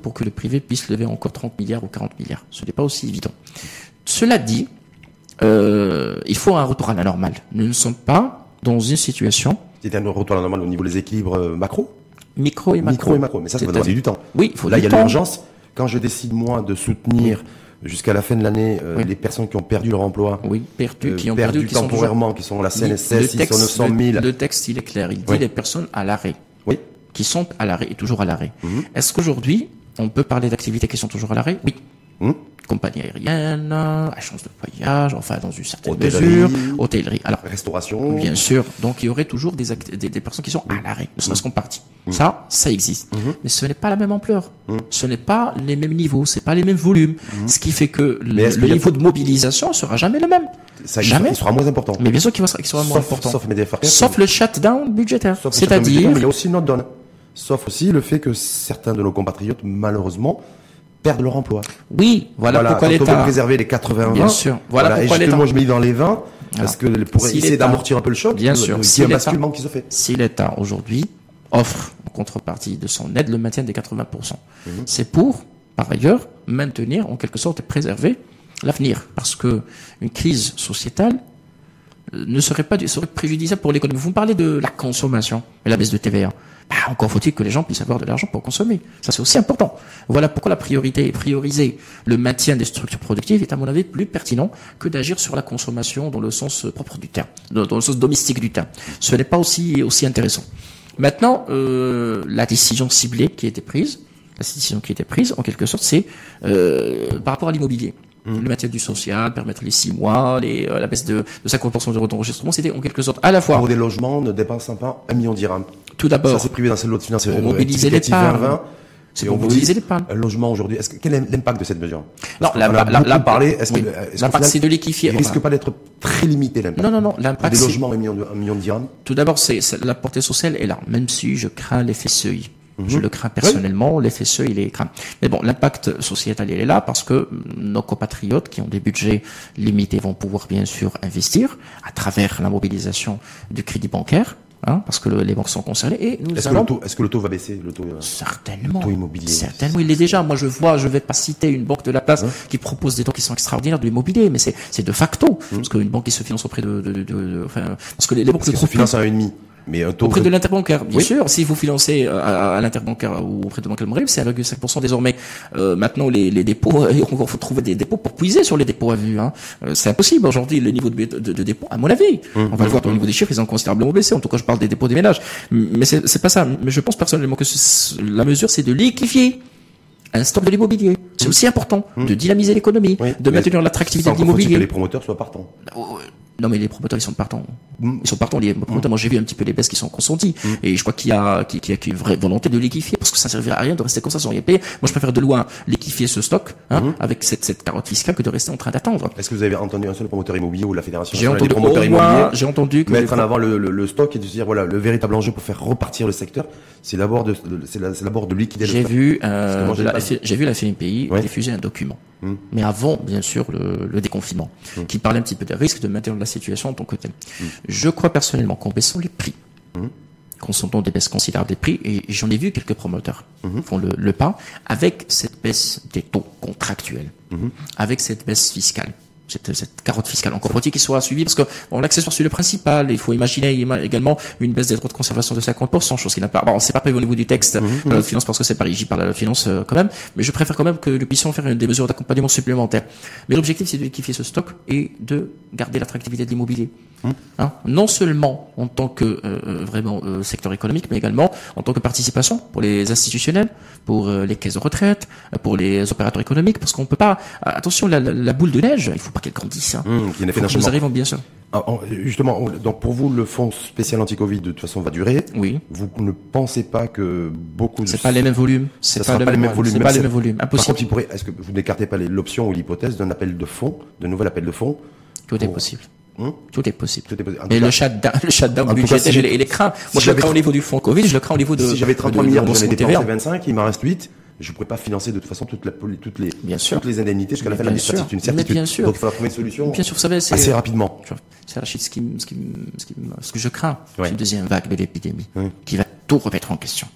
pour que le privé puisse lever encore 30 milliards ou 40 milliards. Ce n'est pas aussi évident. Cela dit, euh, il faut un retour à la normale. Nous ne sommes pas dans une situation C'est un retour à la normale au niveau des équilibres euh, macro micro et macro. Micro et macro. Mais ça, ça va demander du temps. Oui, il faut Là, il y a l'urgence. Quand je décide, moi, de soutenir jusqu'à la fin de l'année euh, Oui. les personnes qui ont perdu leur emploi, Oui, euh, qui ont perdu, qui sont toujours- temporairement, qui sont la CNSS, ils texte- sont 900 000. Le, le texte, il est clair. Il dit Oui. les personnes à l'arrêt. Qui sont à l'arrêt et toujours à l'arrêt. Mhm. Est-ce qu'aujourd'hui, on peut parler d'activités qui sont toujours à l'arrêt? Oui. Mhm. Compagnie aérienne, agence de voyage, enfin dans une certaine Hôtellerie. mesure, hôtellerie. Alors, Restauration. bien sûr, donc il y aurait toujours des, act- des, des personnes qui sont à l'arrêt, ne serait-ce qu'en partie. Ça, ça existe. Mais ce n'est pas la même ampleur. Ce n'est pas les mêmes niveaux, c'est pas les mêmes volumes. Ce qui fait que le, niveau de mobilisation sera jamais le même. Ça, Jamais. sera- il sera moins important. Mais bien sûr qu'il sera moins Sauf, important. sauf Sauf le shutdown budgétaire. C'est-à-dire, mais il y a aussi une autre donne. Sauf aussi le fait que certains de nos compatriotes, malheureusement, perdent leur emploi. oui, voilà, pourquoi quand on veut l'État. préserver les 80 Bien sûr. Voilà pourquoi et l'État- justement, je me dis dans les 20, parce que pour Si essayer l'État- d'amortir un peu le choc, Bien sûr. il y Si a un l'État- basculement qui se fait. Si l'État aujourd'hui offre en contrepartie de son aide le maintien des 80%, Mhm. c'est pour, par ailleurs, maintenir en quelque sorte et préserver l'avenir. Parce que une crise sociétale euh, ne serait pas serait préjudiciable pour l'économie. Vous me parlez de la consommation et la baisse de TVA. Bah, encore faut-il que les gens puissent avoir de l'argent pour consommer. Ça, c'est aussi important. Voilà pourquoi la priorité est prioriser le maintien des structures productives est, à mon avis, plus pertinent que d'agir sur la consommation dans le sens euh, propre du terme, dans, le sens domestique du terme. Ce n'est pas aussi, aussi intéressant. Maintenant, euh, la décision ciblée qui a été prise, la décision qui a été prise, en quelque sorte, c'est euh, par rapport à l'immobilier. Le maintien du social, permettre les six mois, les, euh, la baisse de, de 50% de d'enregistrement, c'était en quelque sorte à la fois, Pour des logements, ne dépensant pas un million de dirhams. tout Ça, d'abord, c'est privé dans cette loi de finances Pour euh, mobiliser rectificative l'épargne. 2020. C'est pour on mobiliser l'épargne. Un logement aujourd'hui, est-ce que, quel est l'impact de cette mesure? Non, Parce a l'impact-. Est-ce oui. L'impact, c'est de liquifier. Il risque Enfin, pas d'être très limité l'impact? Non, non, non, Pour l'impact, des logements, un million de, un million de dirhams? Tout d'abord, c'est- la portée sociale est là, même si je crains l'effet seuil. Je Mhm. le crains personnellement, l'effet seuil, il est craint. Mais bon, l'impact sociétal, il est là parce que nos compatriotes qui ont des budgets limités vont pouvoir bien sûr investir à travers la mobilisation du crédit bancaire, hein, parce que le- les banques sont concernées. Et nous Est-ce que, le taux, est-ce que le taux va baisser le taux, euh, Certainement. Taux immobilier? Certainement, il l'est déjà. Moi, je vois, je vais pas citer une banque de la place Hein qui propose des taux qui sont extraordinaires de l'immobilier, mais c'est, c'est de facto. Mmh. Parce qu'une banque qui se finance auprès de, de, de, de- enfin, parce que les, les banques Parce le se trouvent finance à un et demi. Mais un taux. auprès de l'interbancaire, bien Oui. sûr. Si vous financez euh, à, à l'interbancaire ou auprès de Banque Al c'est 1,5% désormais. Euh, maintenant, les, les dépôts, on faut trouver des dépôts pour puiser sur les dépôts à vue. Hein. Euh, c'est impossible aujourd'hui. Le niveau de, de, de dépôt, à mon avis, Mmh. on va le voir au niveau des chiffres, ils ont considérablement baissé. En tout cas, je parle des dépôts des ménages. Mais c'est, pas ça. Mais je pense personnellement que la mesure, c'est de liquifier un stock de l'immobilier. C'est aussi important de dynamiser l'économie, Mmh. De maintenir l'attractivité de faut-il que l'immobilier. les promoteurs soient partants. Oh, Non, mais les promoteurs, ils sont partants. Mm. Ils sont partants, les promoteurs. Moi, j'ai vu un petit peu les baisses qui sont consenties. Et je crois qu'il y a, qu'il y a une vraie volonté de liquifier, parce que ça ne servira à rien de rester comme ça sans rien payer. Moi, je préfère de loin liquifier ce stock, hein, avec cette, cette carotte fiscale que de rester en train d'attendre. Est-ce que vous avez entendu un seul promoteur immobilier ou la fédération J'ai entendu, des promoteurs immobiliers j'ai entendu que mettre en avant le, le- le stock et de dire voilà le véritable enjeu pour faire repartir le secteur, c'est d'abord de, de- c'est la- c'est d'abord de liquider le J'ai vu, euh, j'ai vu la FNPI Ouais. diffuser un document. Mm. Mais avant, bien sûr, le, le déconfinement, Mm. qui parlait un petit peu des risques de maintenir la situation en tant que telle. Je crois personnellement qu'en baissant les prix, Mm. consentant des baisses considérables des prix, et j'en ai vu quelques promoteurs font le, le pas, avec cette baisse des taux contractuels, avec cette baisse fiscale, cette, cette carotte fiscale. Encore faut-il qu'il soit suivi parce que bon, l'accessoire c'est le principal. Il faut imaginer ima- également une baisse des droits de conservation de 50%, chose qui n'a pas. Bon, c'est pas prévu au niveau du texte Mhm, de la finance parce que c'est pas régi par la finance euh, quand même. Mais je préfère quand même que nous puissions faire une- des mesures d'accompagnement supplémentaires. Mais l'objectif c'est de liquifier ce stock et de garder l'attractivité de l'immobilier. Mhm. Hein? Non seulement en tant que euh, euh, vraiment euh, secteur économique, mais également en tant que participation pour les institutionnels, pour euh, les caisses de retraite, euh, pour les opérateurs économiques, parce qu'on peut pas. euh, Attention, la, la- la boule de neige, il faut pas qu'elle grandisse. Hein. Est effet Il faut que nous arrivons bien sûr. Ah, en- Justement, on- donc pour vous, le fonds spécial anti-Covid, de toute façon, va durer. Oui. Vous ne pensez pas que beaucoup de... C'est pas les mêmes volumes. C'est pas, pas le les même mêmes volumes. C'est pas les mêmes volumes. Par Impossible. contre, il pourrait, est-ce que vous n'écartez pas l'option ou l'hypothèse d'un appel de fonds, de nouvel appel de fonds Tout est pour- possible. Hum Tout est possible. Tout est possible. Mais le shutdown, le shutdown budgétaire, j'ai- les, les crains. si Moi, je le crains au niveau du fonds Covid, je le crains au niveau de. si j'avais 33 de- de milliards, remboursement dépensé TVA. 25, il m'en reste 8. Je pourrais pas financer de toute façon toute la, poli- toutes les, Bien sûr. toutes les indemnités jusqu'à la fin de l'année. C'est une certitude. bien sûr. Donc il faudra trouver une solution Bien sûr, vous savez, c'est. assez rapidement. C'est ce, qui, me- ce, qui, me- ce, qui me- ce que je crains, Ouais. c'est une deuxième vague de l'épidémie qui va tout remettre en question.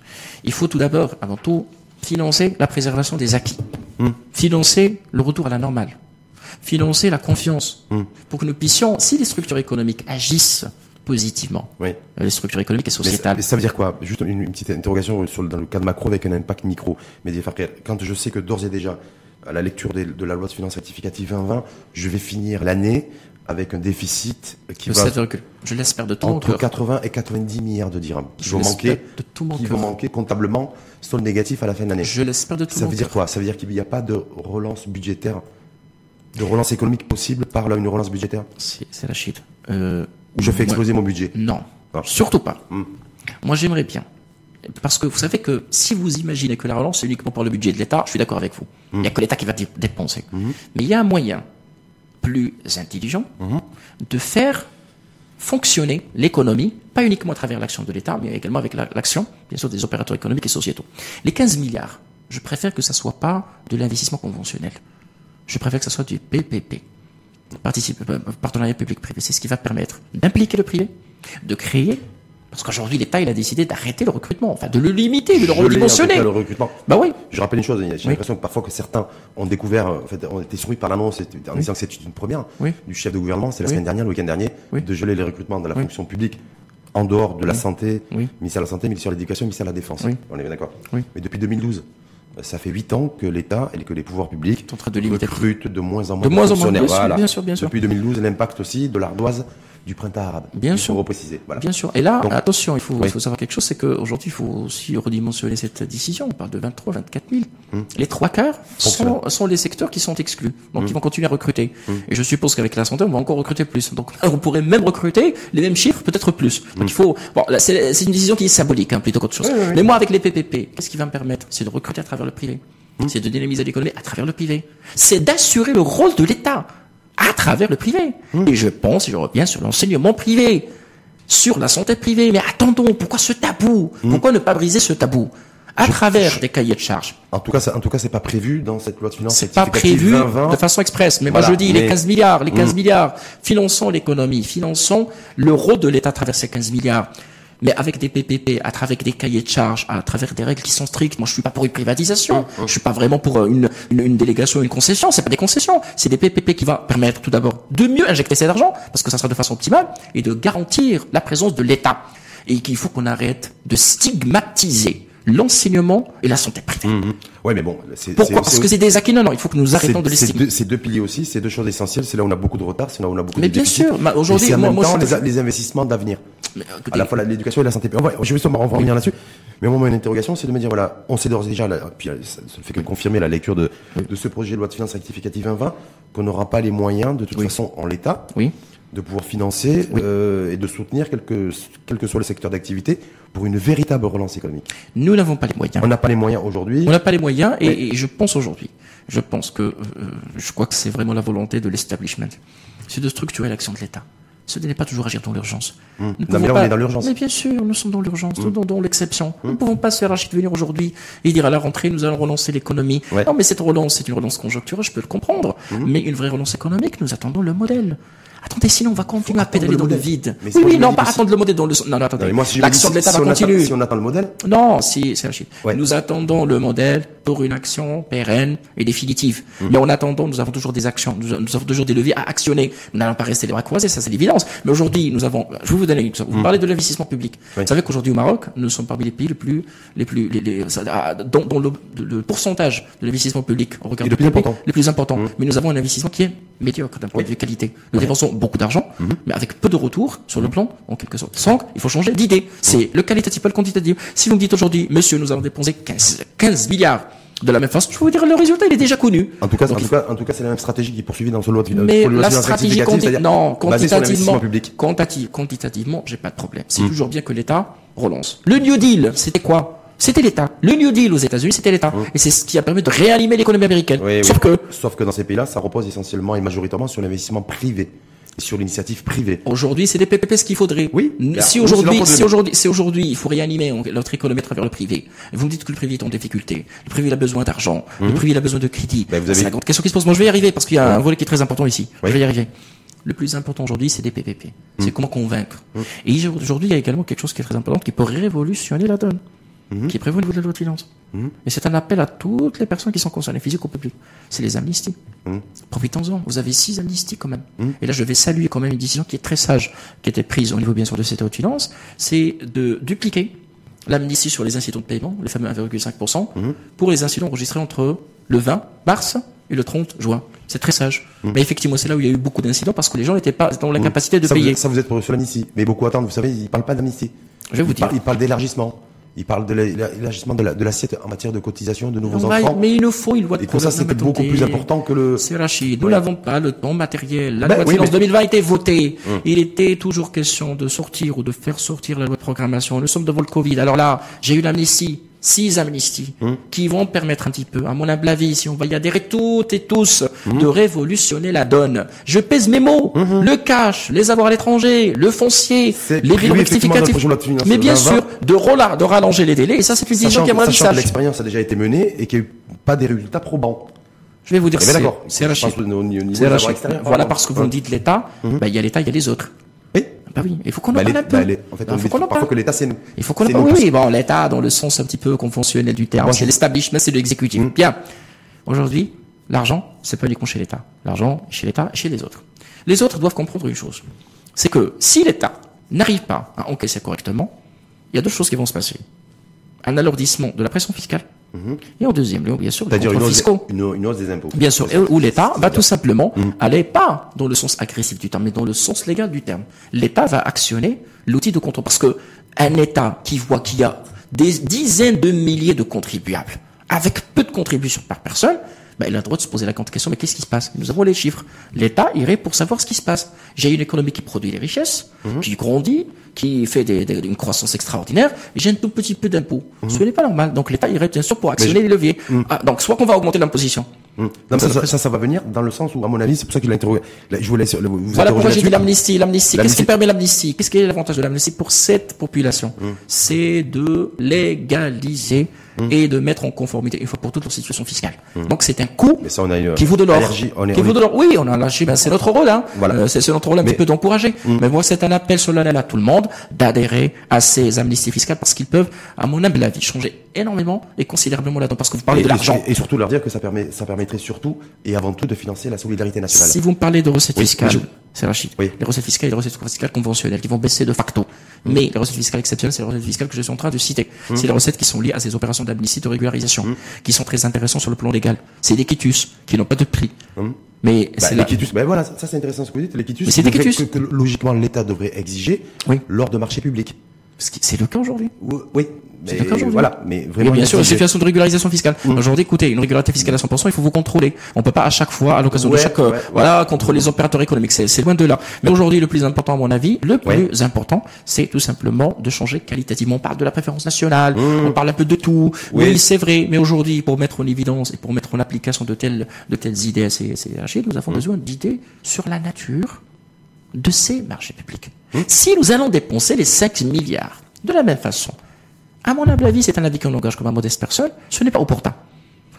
Il faut tout d'abord, avant tout, financer la préservation des acquis, Hum. financer le retour à la normale, financer la confiance, Hum. pour que nous puissions, si les structures économiques agissent positivement, Oui. les structures économiques et Mais ça, sociétales, mais ça veut dire quoi? Juste une, une petite interrogation sur le- dans le cadre macro avec un impact micro. Mais quand je sais que d'ores et déjà, à la lecture des- de la loi de finances rectificative 2020, je vais finir l'année avec un déficit qui de va 7, je l'espère de tout entre cœur. 80 et 90 milliards de dirhams qui Je vont manquer, de tout mon qui vont manquer comptablement solde négatif à la fin de l'année. Je l'espère de tout Ça veut dire cœur. quoi? Ça veut dire qu'il n'y a pas de relance budgétaire, de relance économique possible par là une relance budgétaire? C'est la shit. Euh, je fais exploser mon budget Non, Ah. surtout pas. Hmm. Moi, j'aimerais bien. Parce que vous savez que si vous imaginez que la relance c'est uniquement par le budget de l'État, je suis d'accord avec vous. Il n'y a que l'État qui va dé- dépenser. Mais il y a un moyen plus intelligent de faire fonctionner l'économie, pas uniquement à travers l'action de l'État, mais également avec la- l'action, bien sûr, des opérateurs économiques et sociétaux. Les 15 milliards, je préfère que ça soit pas de l'investissement conventionnel. Je préfère que ça soit du PPP. Participe, euh, partenariat public-privé. C'est ce qui va permettre d'impliquer le privé, de créer, parce qu'aujourd'hui l'État il a décidé d'arrêter le recrutement, enfin de le limiter, de le redimensionner. le recrutement. Bah oui. Je rappelle une chose, j'ai l'impression que parfois que certains ont découvert, euh, en fait, ont été surpris par l'annonce en disant que c'était une première Oui. du chef de gouvernement, c'est la semaine dernière, le week-end dernier, de geler les recrutements dans la fonction publique en dehors de la santé, ministère de la Santé, ministère de l'Éducation, ministère de la Défense. On est bien d'accord. Mais depuis 2012, euh, ça fait 8 ans que l'État et que les pouvoirs publics en train de limiter. recrutent de moins en moins De moins en moins, bien sûr, Voilà. bien sûr, bien sûr. Depuis 2012, l'impact aussi de l'ardoise du printemps arabe. Bien Il sûr. faut repréciser. Voilà. Bien sûr. Et là, Donc- attention, il faut, Oui. faut savoir quelque chose, c'est qu'aujourd'hui, il faut aussi redimensionner cette décision. On parle de 23, 24 000. Les trois quarts sont, sont les secteurs qui sont exclus. Donc, Hum. ils vont continuer à recruter. Et je suppose qu'avec la santé, on va encore recruter plus. Donc, on pourrait même recruter les mêmes chiffres, peut-être plus. Donc, Hum. il faut, bon, là, c'est c'est une décision qui est symbolique, hein, plutôt qu'autre chose. Mais moi, avec les PPP, qu'est-ce qui va me permettre? C'est de recruter à travers le privé. Hum. C'est de dynamiser l'économie à travers le privé. C'est d'assurer le rôle de l'État à travers le privé. Hum. Et je pense, je reviens sur l'enseignement privé, sur la santé privée. Mais attendons, pourquoi ce tabou? Hum. Pourquoi ne pas briser ce tabou? À travers des cahiers de charges. En tout cas, ça- en tout cas, c'est pas prévu dans cette loi de finances. C'est pas prévu 2020. de façon express. Mais Voilà, moi je dis les mais- 15 milliards, les 15 Mm. milliards. Finançons l'économie, finançons le rôle de l'État à travers ces 15 milliards. Mais avec des PPP, à travers des cahiers de charges, à travers des règles qui sont strictes. Moi, je suis pas pour une privatisation. Mm, Je suis pas vraiment pour euh, une, une, une délégation, une concession. C'est pas des concessions. C'est des PPP qui va permettre tout d'abord de mieux injecter cet argent, parce que ça sera de façon optimale, et de garantir la présence de l'État. Et qu'il faut qu'on arrête de stigmatiser l'enseignement et la santé privée. Mhm. Ouais, mais bon, c'est Pourquoi? Parce que c'est des acquis. Non, non, il faut que nous arrêtons de les C'est stigmatiser. deux, ces deux piliers aussi, c'est deux choses essentielles. C'est là où on a beaucoup de retard, c'est là où on a beaucoup Mais de bien déficits. sûr, mais aujourd'hui, en moi- même moi, temps je les, les investissements d'avenir. Mais, écoutez, À la fois l'éducation et la santé. On va, justement, on va revenir là-dessus. Mais moi, mon interrogation, c'est de me dire, voilà, on sait d'ores et déjà, là, puis euh, ça ne fait que confirmer la lecture de, de ce projet de loi de finances rectificative 2020, qu'on n'aura pas les moyens, de toute Oui. façon, en l'état, Oui. De pouvoir financer euh, et de soutenir quel que, quel que soit le secteur d'activité pour une véritable relance économique. Nous n'avons pas les moyens. On n'a pas les moyens aujourd'hui. On n'a pas les moyens et, et je pense aujourd'hui, je pense que, euh, je crois que c'est vraiment la volonté de l'establishment, c'est de structurer l'action de l'État. Ce n'est pas toujours agir dans l'urgence. Non, pouvons mais là, on est dans l'urgence. Mais bien sûr, nous sommes dans l'urgence, nous sommes dans l'exception. Nous ne pouvons pas se faire archi de venir aujourd'hui et dire à la rentrée, nous allons relancer l'économie. Ouais. Non, mais cette relance, c'est une relance conjoncturelle, je peux le comprendre. Hum. Mais une vraie relance économique, nous attendons le modèle. Attendez, sinon on va continuer à pédaler le dans le vide. Mais oui, oui, on non, pas attendre le modèle dans le... Non, non, attendez. L'action de l'État va continuer. si on attend le modèle, Non, si, c'est. Ouais. Nous attendons le modèle pour une action pérenne et définitive. Hum. Mais en attendant, nous avons toujours des actions, nous, avons toujours des leviers à actionner. Nous n'allons pas rester les bras croisés, ça c'est l'évidence. Mais aujourd'hui, nous avons, je vais vous donner, vous parlez de l'investissement public. Oui. Vous savez qu'aujourd'hui au Maroc, nous sommes parmi les pays les plus, les plus, les, les, ah, dont, dont le, le pourcentage de l'investissement public, est le plus important. les plus importants. Hum. Mais nous avons un investissement qui est médiocre d'un point de vue qualité. Nous dépensons beaucoup d'argent, mais avec peu de retour sur le plan, en quelque sorte. Sans, il faut changer d'idée. C'est le qualitatif, pas le quantitatif. Si vous me dites aujourd'hui, monsieur, nous allons dépenser 15, 15 milliards de la même façon, je peux vous dire, le résultat, il est déjà connu. En tout cas, en tout cas, en tout cas, c'est la même stratégie qui est poursuivie dans ce loi de finances. mais la stratégie quanti- non, quantitativement, quantitative- quantitativement, j'ai pas de problème. C'est toujours bien que l'État relance. Le New Deal, c'était quoi? C'était l'État. Le New Deal aux États-Unis, c'était l'État. Et c'est ce qui a permis de réanimer l'économie américaine. Oui, oui. Sauf que Sauf que dans ces pays-là, ça repose essentiellement et majoritairement sur l'investissement privé. sur l'initiative privée. Aujourd'hui, c'est des PPP ce qu'il faudrait. Oui. Si aujourd'hui, si aujourd'hui, si aujourd'hui, il faut réanimer notre économie à travers le privé. Vous me dites que le privé est en difficulté. Le privé il a besoin d'argent. Le privé il a besoin de crédit. Ben, vous avez- C'est la grande question qui se pose. Moi, je vais y arriver parce qu'il y a un volet qui est très important ici. Je vais y arriver. Le plus important aujourd'hui, c'est des PPP. C'est comment convaincre. Et aujourd'hui, il y a également quelque chose qui est très important qui peut révolutionner la donne. Qui est prévu au niveau de la loi de finances. Et c'est un appel à toutes les personnes qui sont concernées, physiques ou publiques. C'est les amnisties. Profitons-en. Vous avez six amnisties quand même. Et là, je vais saluer quand même une décision qui est très sage, qui a été prise au niveau bien sûr de cette loi de finances, c'est de dupliquer l'amnistie sur les incidents de paiement, les fameux 1,5%, pour les incidents enregistrés entre le 20 mars et le 30 juin. C'est très sage. Mais effectivement, c'est là où il y a eu beaucoup d'incidents parce que les gens n'étaient pas dans la capacité de ça, payer. Vous, ça, vous êtes pour sur l'amnistie. Mais beaucoup attendent, vous savez, ils parlent pas d'amnistie. Je vais vous dire. Ils parlent d'élargissement. Ils parlent de l'é- l'élargissement de la- de l'assiette en matière de cotisation de nouveaux enfants. mais il nous faut une loi de Et tout ça, c'était beaucoup plus important que le... C'est Rachid. Nous Ouais. n'avons pas le temps matériel. La Ben loi de oui, finances mais- 2020 a été votée. Il était toujours question de sortir ou de faire sortir la loi de programmation. Nous sommes devant le Covid. Alors là, j'ai eu l'amnistie. Six amnisties qui vont permettre un petit peu, à mon humble avis, si on va y adhérer toutes et tous, de révolutionner la donne. Je pèse mes mots. Le cash, les avoirs à l'étranger, le foncier, les bilans rectificatifs. Mais bien 2020. sûr, de, rela- de rallonger les délais. Et ça, c'est une décision qui, à mon avis, sachant que l'expérience a déjà été menée et qu'il n'y a eu pas des résultats probants. Je vais vous dire, c'est Voilà, parce que vous me dites l'État, bah, il y a l'État, il y a les autres. Oui. Bah oui, il faut qu'on en Bah, parle les- un peu. bah, les- en fait, Bah, on faut qu'on en parfois parle. que l'État, c'est nous. Il faut qu'on en parle. Oui, oui, bon, l'État, dans le sens un petit peu conventionnel du terme, c'est l'establishment, c'est l'exécutif. Mm. Bien. Aujourd'hui, l'argent, c'est pas uniquement chez l'État. L'argent, chez l'État et chez les autres. Les autres doivent comprendre une chose. C'est que si l'État n'arrive pas à encaisser correctement, il y a deux choses qui vont se passer. Un alourdissement de la pression fiscale. Et en deuxième lieu, bien sûr, les contrôles fiscaux. une, une hausse des impôts. Bien sûr, où l'État va tout simplement aller pas dans le sens agressif du terme, mais dans le sens légal du terme. L'État va actionner l'outil de contrôle parce que un État qui voit qu'il y a des dizaines de milliers de contribuables avec peu de contributions par personne, ben, il a le droit de se poser la question, mais qu'est-ce qui se passe? Nous avons les chiffres. L'État irait pour savoir ce qui se passe. J'ai une économie qui produit des richesses, qui grandit, qui fait des, des- une croissance extraordinaire, j'ai un tout petit peu d'impôts. Ce n'est pas normal. Donc l'État irait bien sûr pour actionner les leviers. Ah, donc soit qu'on va augmenter l'imposition, mais ça, ça, ça va venir dans le sens où, à mon avis, c'est pour ça qu'il a interrogé. Là, Je vous laisse vous Voilà pourquoi j'ai dit l'amnistie. L'amnistie, qu'est-ce qui permet l'amnistie? Qu'est-ce qui est l'avantage de l'amnistie pour cette population? C'est de légaliser et de mettre en conformité une fois pour toutes leur situation fiscale. Donc c'est un coût Mais ça, on a une qui vaut de l'or. Qui on vaut est- de l'or. Oui, on a lâché. Ben, c'est notre rôle. Hein. Voilà. Euh, c'est notre rôle un Mais- petit peu d'encourager. Mais moi, c'est un appel solennel à tout le monde d'adhérer à ces amnisties fiscales parce qu'ils peuvent, à mon humble avis, changer énormément et considérablement là-dedans. Parce que vous parlez et, de l'argent. et surtout leur dire que ça permet, ça permettrait surtout et avant tout de financer la solidarité nationale. Si vous me parlez de recettes Oui, fiscales, c'est Rachid. Oui. Les recettes fiscales et les recettes fiscales conventionnelles qui vont baisser de facto. Mais les recettes fiscales exceptionnelles, c'est les recettes fiscales que je suis en train de citer. Mmh. C'est les recettes qui sont liées à ces opérations d'amnistie de régularisation, qui sont très intéressantes sur le plan légal. C'est des quitus qui n'ont pas de prix. Mais Bah, c'est les quitus, ben voilà, ça c'est intéressant ce que vous dites. Les quitus, c'est des quitus. Que, que logiquement l'État devrait exiger Oui. lors de marchés publics. C'est le cas aujourd'hui. Oui, mais le cas aujourd'hui. voilà, mais bien sûr, exiger. situation de régularisation fiscale. Mmh. Aujourd'hui, écoutez, une régularité fiscale à 100%, il faut vous contrôler. On peut pas à chaque fois, à l'occasion de chaque, euh, ouais, ouais. voilà, contrôler les opérateurs économiques. C'est, loin de là. Mais aujourd'hui, le plus important, à mon avis, le plus important, c'est tout simplement de changer qualitativement. On parle de la préférence nationale, on parle un peu de tout. Oui. Oui. c'est vrai. Mais aujourd'hui, pour mettre en évidence et pour mettre en application de telles, de telles idées à ces, nous avons Mmh. besoin d'idées sur la nature de ces marchés publics. Si nous allons dépenser les 5 milliards de la même façon, à mon humble avis, c'est un avis qu'on engage comme un modeste personne, ce n'est pas opportun.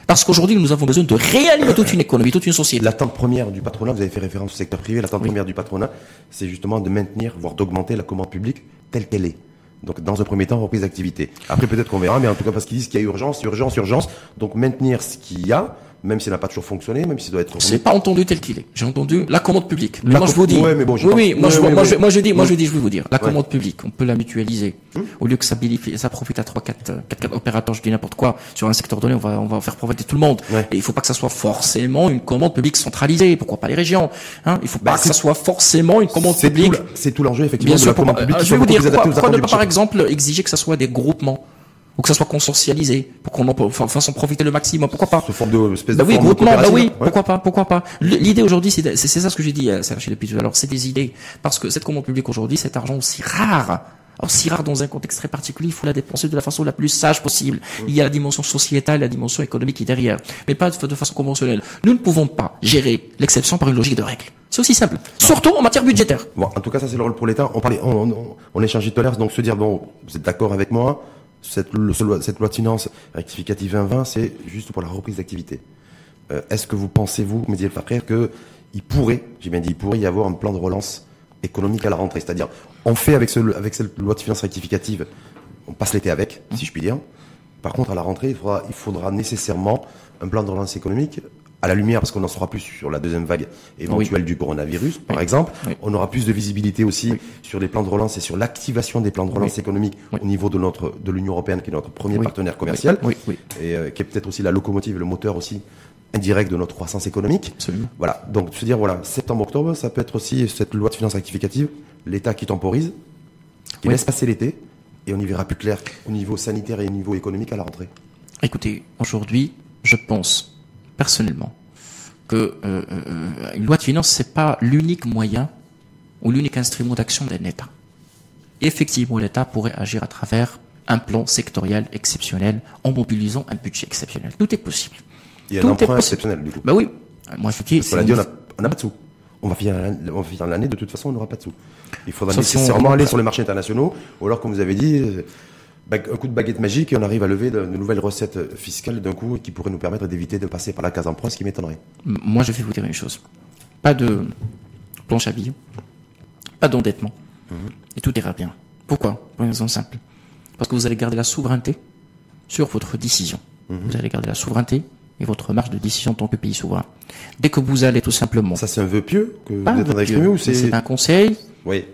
Parce qu'aujourd'hui, nous avons besoin de réanimer toute une économie, toute une société. L'attente première du patronat, vous avez fait référence au secteur privé, l'attente première du patronat, c'est justement de maintenir, voire d'augmenter la commande publique telle qu'elle est. Donc, dans un premier temps, reprise d'activité. Après, peut-être qu'on verra, mais en tout cas, parce qu'ils disent qu'il y a urgence, urgence, urgence. Donc, maintenir ce qu'il y a, même si ça n'a pas toujours fonctionné, même si ça doit être n'ai pas entendu tel qu'il est. J'ai entendu la commande publique. Mais La moi, je vous dis. ouais, mais bon, oui, oui, moi, ouais, je, ouais, moi, je, moi, je dis, moi, je dis, je vais vous dire. La commande publique, on peut la mutualiser. Au lieu que ça ça profite à 3, 4, 4, 4 opérateurs, je dis n'importe quoi, sur un secteur donné, on va, on va faire profiter tout le monde. Et il faut pas que ça soit forcément une commande publique centralisée. Pourquoi pas les régions? Hein? Il faut pas Bah, que c'est- ça soit forcément une commande C'est publique. c'est tout l'enjeu, effectivement, Bien de sûr, la commande euh, publique. qui je vais vous dire, pourquoi, ne pas, par exemple, exiger que ça soit des groupements ou que ça soit consortialisé pour qu'on en enfin, fasse en profiter le maximum. Pourquoi pas? Sous forme de, espèce bah de oui, forme de groupement, bah oui, Ouais. pourquoi pas, pourquoi pas. L'idée aujourd'hui, c'est ça ce que j'ai dit, euh, Serge, depuis tout à l'heure, c'est des idées. Parce que cette commande publique aujourd'hui, cet argent aussi rare, Alors, si rare dans un contexte très particulier, il faut la dépenser de la façon la plus sage possible. Il y a la dimension sociétale, la dimension économique qui est derrière, mais pas de façon conventionnelle. Nous ne pouvons pas gérer l'exception par une logique de règle. C'est aussi simple. Surtout en matière budgétaire. Bon, en tout cas, ça c'est le rôle pour l'État. On parlait, on, on, on échangeait tout à l'heure, donc se dire bon, vous êtes d'accord avec moi, cette, loi, cette loi de finances rectificative 2020, c'est juste pour la reprise d'activité. Euh, Est-ce que vous pensez, vous, Mehdi El que il pourrait, j'ai bien dit, il pourrait y avoir un plan de relance économique à la rentrée? C'est-à-dire, on fait avec, ce, avec cette loi de finances rectificative, on passe l'été avec, si je puis dire. Par contre, à la rentrée, il faudra nécessairement un plan de relance économique à la lumière, parce qu'on en saura plus sur la deuxième vague éventuelle Oui. du coronavirus, par Oui. exemple. Oui. On aura plus de visibilité aussi sur les plans de relance et sur l'activation des plans de relance économique au niveau de notre de l'Union européenne, qui est notre premier partenaire commercial, Oui, oui, et euh, qui est peut-être aussi la locomotive, le moteur aussi indirect de notre croissance économique. absolument. Voilà. Donc se dire voilà, septembre-octobre, ça peut être aussi cette loi de finances rectificative, l'État qui temporise, qui laisse passer l'été, et on y verra plus clair au niveau sanitaire et au niveau économique à la rentrée. Écoutez, aujourd'hui, je pense personnellement que euh, euh, une loi de finances c'est pas l'unique moyen ou l'unique instrument d'action d'un État. Effectivement, l'État pourrait agir à travers un plan sectoriel exceptionnel en mobilisant un budget exceptionnel. Tout est possible. Il y a Tout un emprunt exceptionnel du coup. Bah oui. Moi je dis. Parce qu'on l'a c'est dit, on n'a pas de sous. On va finir l'année- de toute façon, on n'aura pas de sous. Il faudra Sauf si on nécessairement aller sur les marchés internationaux, ou alors, comme vous avez dit, euh, un coup de baguette magique et on arrive à lever de, de nouvelles recettes fiscales d'un coup qui pourraient nous permettre d'éviter de passer par la case emprunt, ce qui m'étonnerait. Moi, je vais vous dire une chose. Pas de planche à billets, pas d'endettement, et tout ira bien. Pourquoi? Pour une raison simple. Parce que vous allez garder la souveraineté sur votre décision. Vous allez garder la souveraineté et votre marge de décision en tant que pays souverain. Dès que vous allez tout simplement... Ça, c'est un vœu pieux que vous êtes ou c'est. c'est un conseil, Oui.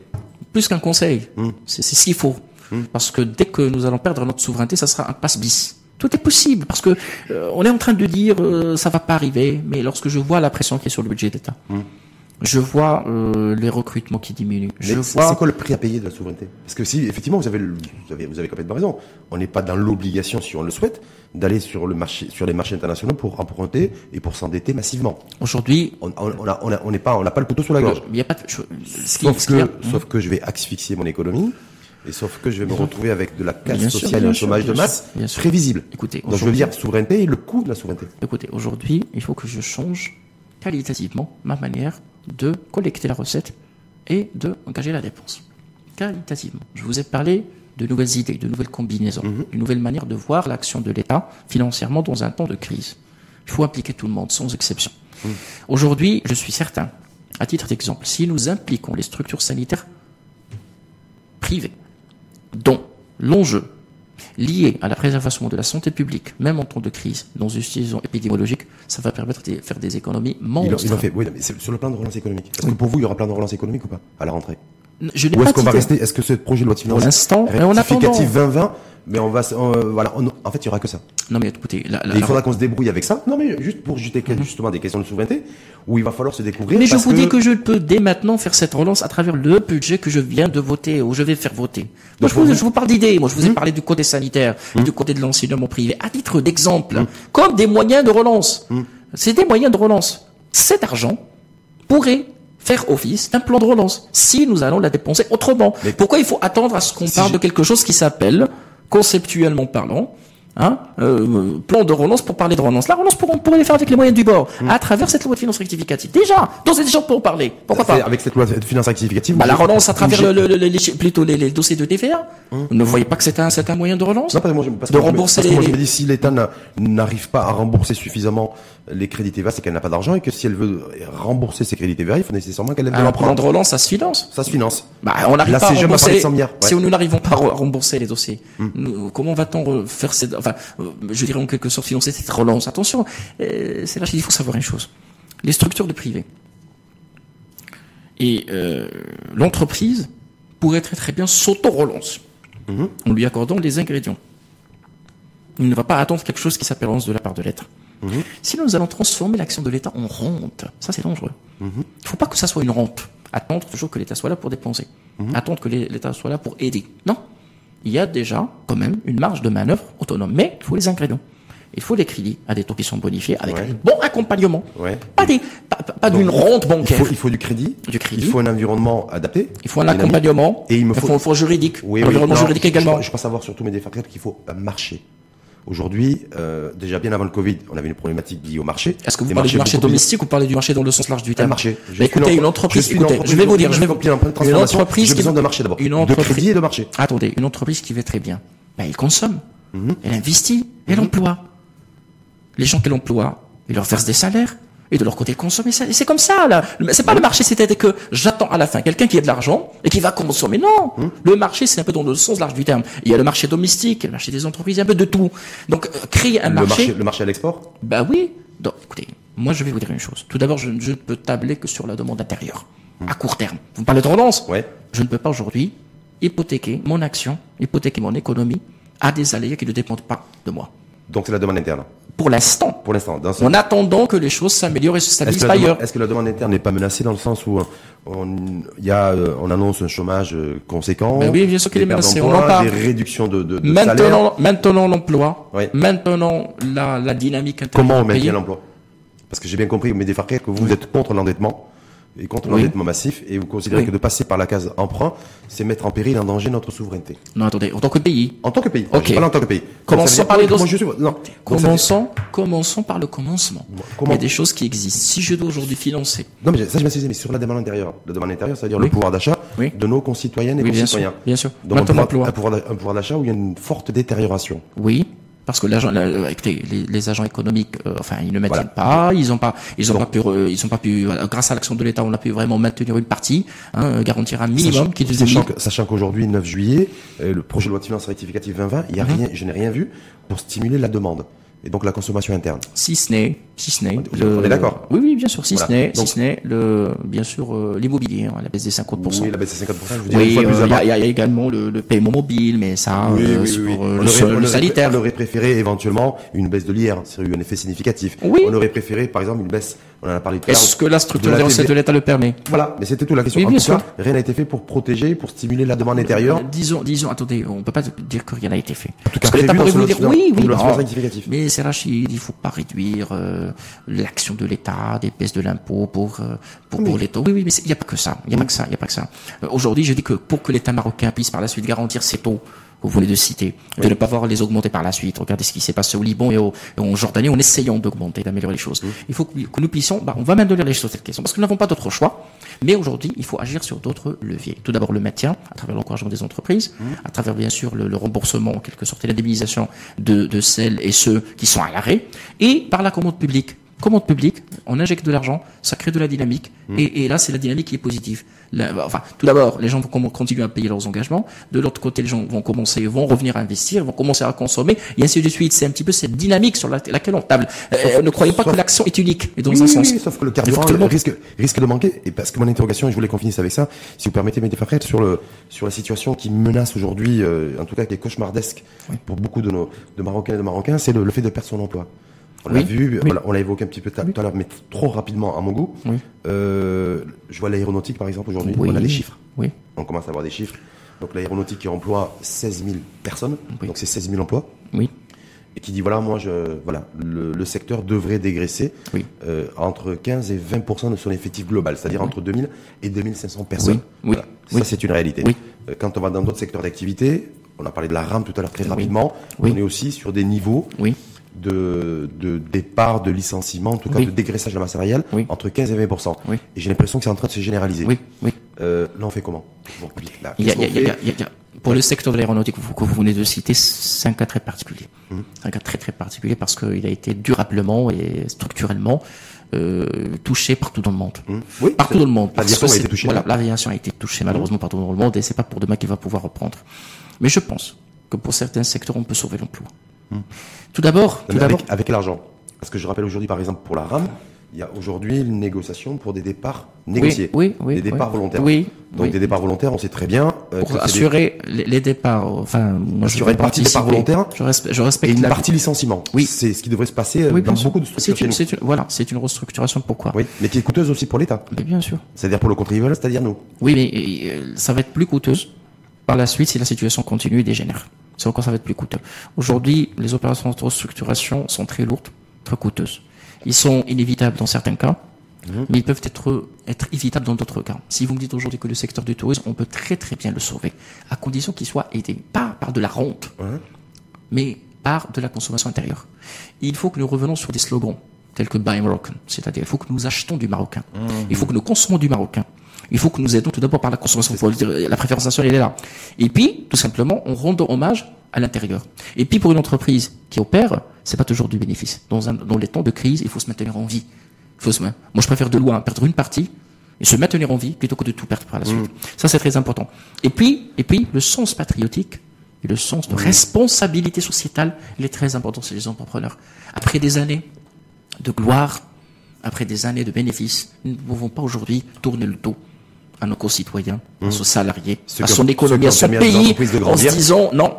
plus qu'un conseil. Mm. C'est c'est ce faut. Parce que dès que nous allons perdre notre souveraineté, ça sera un passe bis. Tout est possible parce que euh, on est en train de dire euh, ça va pas arriver, mais lorsque je vois la pression qui est sur le budget d'État, je vois euh, les recrutements qui diminuent, je Mais vois c'est quoi le prix à payer de la souveraineté? Parce que si, effectivement, vous avez, le- vous avez, vous avez complètement raison. On n'est pas dans l'obligation, si on le souhaite, d'aller sur le marché, sur les marchés internationaux pour emprunter et pour s'endetter massivement. aujourd'hui, On, on, on on on n'est pas, on n'a pas le couteau sur la gorge. il n'y a pas de, je- ce qui- Sauf ce y a- que, sauf que je vais asphyxier mon économie, et sauf que je vais me retrouver avec de la casse sociale et un chômage de masse prévisible. Écoutez, Donc je veux dire souveraineté et le coût de la souveraineté. Écoutez, aujourd'hui, il faut que je change qualitativement ma manière de collecter la recette et de engager la dépense. Qualitativement. Je vous ai parlé de nouvelles idées, de nouvelles combinaisons, d'une nouvelle manière de voir l'action de l'État financièrement dans un temps de crise. Il faut impliquer tout le monde, sans exception. Aujourd'hui, je suis certain, à titre d'exemple, si nous impliquons les structures sanitaires privées, dont l'enjeu lié à la préservation de la santé publique, même en temps de crise, dans une situation épidémiologique, ça va permettre de faire des économies monstres. ils ont fait, oui, mais c'est sur le plan de relance économique. Est-ce que pour vous, il y aura plan de relance économique ou pas à la rentrée? Je n'ai Ou est-ce pas qu'on va rester? Est-ce que ce projet de loi de finances Pour l'instant, rectificatif 2020, mais on va, euh, voilà, on- en fait, il y aura que ça. Non mais écoutez, la, la- il la- faudra qu'on se débrouille avec ça. Non, mais juste pour jeter justement des questions de souveraineté, où il va falloir se découvrir. mais je vous dis que je peux dès maintenant faire cette relance à travers le budget que je viens de voter ou je vais faire voter. Moi, je, vous, vous- je vous parle d'idées. Moi, je vous ai Hum. parlé du côté sanitaire, et du côté de l'enseignement privé, à titre d'exemple, comme des moyens de relance. C'est des moyens de relance. Cet argent pourrait faire office d'un plan de relance si nous allons la dépenser autrement. Mais- Pourquoi il faut attendre à ce qu'on Si parle de quelque chose qui s'appelle, conceptuellement parlant, Hein, euh, plan de relance pour parler de relance. La relance, pour- on pourrait les faire avec les moyens du bord, à travers cette loi de finances rectificative. Déjà, donc c'est déjà pour en parler. Pourquoi pas Avec cette loi de finances rectificative. bah, La relance à travers le, le- le- les, plutôt les, les dossiers de TVA. Vous ne voyez pas que c'est un, un moyen de relance Non, parce que moi, je, parce De que rembourser moi, les- je me dis, si l'État n'a- n'arrive pas à rembourser suffisamment les crédits TVA, c'est qu'elle n'a pas d'argent et que si elle veut rembourser ses crédits TVA, il faut nécessairement qu'elle ait de Un plan l'emprunt. de relance, ça se finance. Ça se finance. Bah, on n'arrive pas à rembourser. 100 milliards, ouais. Si nous n'arrivons pas à re- rembourser les dossiers, nous, comment va-t-on faire cette, enfin, euh, je dirais en quelque sorte financer cette relance Attention, euh, c'est là qu'il faut savoir une chose. Les structures de privé et euh, l'entreprise pourrait très très bien s'auto-relance en lui accordant les ingrédients. Il ne va pas attendre quelque chose qui s'appelle relance de la part de l'État. Sinon, nous allons transformer l'action de l'État en rente. Ça, c'est dangereux. Il ne faut pas que ça soit une rente. Attendre toujours que l'État soit là pour dépenser. Attendre que l'État soit là pour aider. Non. Il y a déjà, quand même, une marge de manœuvre autonome. Mais il faut les ingrédients. il faut des crédits à des taux qui sont bonifiés avec Ouais. un bon accompagnement. Ouais. Pas des, pas, d'une rente Il bancaire. faut, il faut du crédit. Du crédit. Il faut un environnement adapté. Il faut un accompagnement. Et il me faut, fonds juridique. Oui, un oui, environnement non, juridique également. Je, je pense savoir surtout mes défenseurs qu'il faut un marché. Aujourd'hui, euh, déjà bien avant le Covid, on avait une problématique liée au marché. Est-ce que vous Des parlez du marché beaucoup plus- domestique ou parlez du marché dans le sens large du Un terme marché. Je Bah, écoutez, une entreprise, je écoutez, je vais vous dire, je vais vous un de une entreprise qui besoin de marché d'abord. Une De entreprise- crédit et de marché. Attendez, une entreprise qui va très bien, ben, elle consomme, Mhm. elle investit, elle emploie. Les gens qu'elle emploie, ils leur versent des salaires. Et de leur côté. Et c'est comme ça, là. C'est pas le marché, c'est-à-dire que j'attends à la fin quelqu'un qui a de l'argent et qui va consommer. Non. Mhm. Le marché, c'est un peu dans le sens large du terme. Il y a le marché domestique, il y a le marché des entreprises, il y a un peu de tout. Donc, euh, créer un Le marché, marché, le marché à l'export? bah oui. Donc, écoutez, moi je vais vous dire une chose. Tout d'abord, je, ne peux tabler que sur la demande intérieure, à court terme. Vous me parlez de tendance Ouais. Je ne peux pas aujourd'hui hypothéquer mon action, hypothéquer mon économie à des aléas qui ne dépendent pas de moi. Donc c'est la demande interne. Pour l'instant, Pour l'instant. Ce- en attendant que les choses s'améliorent et se stabilisent ailleurs. est-ce que la demande interne n'est pas menacée dans le sens où on, il y a, euh, on annonce un chômage euh, conséquent, Ben oui, bien sûr qu'il des est menacé, pertes on en parle. des réductions de, de, de salaire. Maintenant, l'emploi, Oui. maintenant la, la dynamique Comment on maintient l'emploi? Parce que j'ai bien compris, mes Farquet, que vous êtes contre l'endettement et contre Oui. l'endettement massif, et vous considérez Oui. que de passer par la case emprunt, c'est mettre en péril, en danger notre souveraineté. Non, attendez, en tant que pays, En tant que pays. Ok. Parle en tant que pays. Commençons par les je suis- Non. Veut commençons, commençons par le commencement. comment- Il y a des choses qui existent. Si je dois aujourd'hui financer Non, mais ça, je m'excuse, mais sur la demande intérieure. La demande intérieure, c'est-à-dire Oui. le pouvoir d'achat de nos concitoyennes et Oui, bien sûr, concitoyens. bien sûr. Donc, un pouvoir, un pouvoir d'achat où il y a une forte détérioration. Oui, parce que l'agent, les, les agents économiques, euh, enfin, ils ne maintiennent Voilà. pas, ils ont pas, ils ont pas pu, ils ont pas pu, grâce à l'action de l'État, on a pu vraiment maintenir une partie, hein, garantir un minimum qui sachant, 2000. que- sachant qu'aujourd'hui, 9 juillet, euh, le projet de loi de finances rectificative 2020, il y a Mhm. rien, je n'ai rien vu pour stimuler la demande et donc la consommation interne. Si ce n'est, si ce n'est, On- on est d'accord. Oui, oui, bien sûr, si Voilà. ce n'est, si ce n'est le, bien sûr, euh, l'immobilier, hein, la baisse des 50%. Oui, la baisse de 50%, je vous dirais Oui, euh, il y, a- il y a également le, le paiement mobile, mais ça, Oui, euh, oui, oui, le, on le aurait- sanitaire. On aurait préféré éventuellement une baisse de l'IR, c'est eu un effet significatif. Oui. On aurait préféré, par exemple, une baisse, on en a parlé tout à l'heure. Est-ce que la structure de des recettes de l'État le permet? Voilà, mais c'était tout la question. Oui, en bien tout sûr. cas, rien n'a été fait pour protéger, pour stimuler la demande intérieure. Euh, Disons, disons, attendez, on peut pas dire que rien n'a été fait. tout cas, Parce que l'État pourrait vous dire, oui, oui, non. mais c'est Rachid, il faut pas réduire euh, l'action de l'État, des baisses de l'impôt pour euh, pour, pour l'État. Oui, oui, mais il n'y a pas que ça. Il n'y a pas que ça. Il n'y a pas que ça. Euh, Aujourd'hui, je dis que pour que l'État marocain puisse par la suite garantir ses taux vous venez de citer, de ne pas voir les augmenter par la suite. Regardez ce qui s'est passé au Liban et, au, et en Jordanie en essayant d'augmenter, d'améliorer les choses. Il faut que, que nous puissions, bah, on va maintenir les choses sur cette question parce que nous n'avons pas d'autre choix. Mais aujourd'hui, il faut agir sur d'autres leviers. Tout d'abord le maintien, à travers l'encouragement des entreprises, à travers bien sûr le, le remboursement, en quelque sorte, et l'indemnisation de, de celles et ceux qui sont à l'arrêt, et par la commande publique. Commande publique, on injecte de l'argent, ça crée de la dynamique, et, et là c'est la dynamique qui est positive. Là, enfin, tout d'abord, les gens vont continuer à payer leurs engagements. De l'autre côté, les gens vont commencer, vont revenir investir, vont commencer à consommer, et ainsi de suite. C'est un petit peu cette dynamique sur la- laquelle on table. Euh, ne croyez pas sauf- que l'action est unique et dans Oui, un oui, sens. oui, sauf que le carburant que le risque, risque de manquer. Et parce que mon interrogation, et je voulais qu'on finisse avec ça, si vous permettez, mes défacrètes, sur le, sur la situation qui menace aujourd'hui, euh, en tout cas qui est cauchemardesque pour beaucoup de nos, de Marocains et de Marocains, c'est le, le fait de perdre son emploi. On l'a Oui, vu, oui. on l'a- évoqué un petit peu tout à l'heure, mais trop rapidement à mon goût. Oui. Euh, je vois l'aéronautique, par exemple, aujourd'hui. Oui. On a des chiffres. Oui. On commence à avoir des chiffres. Donc l'aéronautique qui emploie 16 000 personnes. Oui. Donc c'est 16 000 emplois Oui. et qui dit voilà moi je voilà le, le secteur devrait dégraisser Oui. euh, entre 15 et 20% de son effectif global, c'est-à-dire entre 2000 et 2500 personnes. Oui, oui, Voilà. Ça c'est une réalité. Oui. Euh, Quand on va dans d'autres secteurs d'activité, on a parlé de la RAM tout à l'heure très rapidement, Oui. on est aussi sur des niveaux Oui. De, de départ, de licenciement, en tout cas Oui. de dégraissage de la masse salariale Oui. entre 15 et 20 Oui. Et j'ai l'impression que c'est en train de se généraliser. Oui. Oui. Euh, là on fait comment? Bon, là, Il y a, qu'est-ce il y a- qu'on il y a- fait il y a- il y a- pour le secteur de l'aéronautique que vous- que vous venez de citer, c'est un cas très particulier. C'est un cas très très particulier parce qu'il a été durablement et structurellement euh, touché partout dans le monde. Hum. Oui, Partout dans le monde. L'aviation a été touchée. Voilà, l'aviation a été touchée malheureusement partout dans le monde et c'est pas pour demain qu'il va pouvoir reprendre. Mais je pense que pour certains secteurs, on peut sauver l'emploi. Tout d'abord, tout d'abord, avec, avec quel argent Parce que je rappelle aujourd'hui, par exemple, pour la RAM, il y a aujourd'hui une négociation pour des départs négociés. oui, oui, des départs volontaires. Oui, Donc des départs volontaires, on sait très bien. euh, pour des- assurer les, départs, enfin, moi je Assurer une partie des départs volontaires Je respecte, je Et une la- partie licenciement. Oui. C'est ce qui devrait se passer euh, Oui, dans beaucoup de structures une, une- voilà, c'est une restructuration. Pourquoi? Oui, mais qui est coûteuse aussi pour l'État. Bien sûr. C'est-à-dire pour le contribuable, c'est-à-dire nous. Oui, mais euh, ça va être plus coûteuse par la suite si la situation continue et dégénère. C'est encore ça va être plus coûteux. Aujourd'hui, les opérations de restructuration sont très lourdes, très coûteuses. Ils sont inévitables dans certains cas, mhm. mais ils peuvent être, être évitables dans d'autres cas. Si vous me dites aujourd'hui que le secteur du tourisme, on peut très très bien le sauver, à condition qu'il soit aidé, pas par de la rente, mais par de la consommation intérieure. Il faut que nous revenons sur des slogans tels que Buy Moroccan, c'est-à-dire il faut que nous achetons du marocain, mhm. il faut que nous consommons du marocain, il faut que nous aidons tout d'abord par la consommation. La préférence nationale, elle est là. Et puis, tout simplement, on rend hommage à l'intérieur. Et puis, pour une entreprise qui opère, c'est pas toujours du bénéfice. Dans, un, dans les temps de crise, il faut se maintenir en vie. Il faut se, moi, je préfère de loin perdre une partie et se maintenir en vie plutôt que de tout perdre par la suite. Mm. Ça, c'est très important. Et puis, et puis, le sens patriotique et le sens de responsabilité sociétale, il est très important chez les entrepreneurs. Après des années de gloire, après des années de bénéfices, nous ne pouvons pas aujourd'hui tourner le dos à nos concitoyens, à mmh. nos salariés, à son économie, à son pays, en se disant non.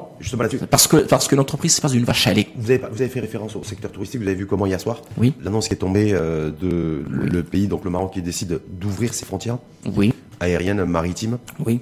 Parce que parce que l'entreprise c'est pas une vache à lait. Vous avez vous avez fait référence au secteur touristique. Vous avez vu comment hier soir Oui. L'annonce qui est tombée euh, de le pays donc le Maroc qui décide d'ouvrir ses frontières. Oui. Aériennes, maritimes. Oui.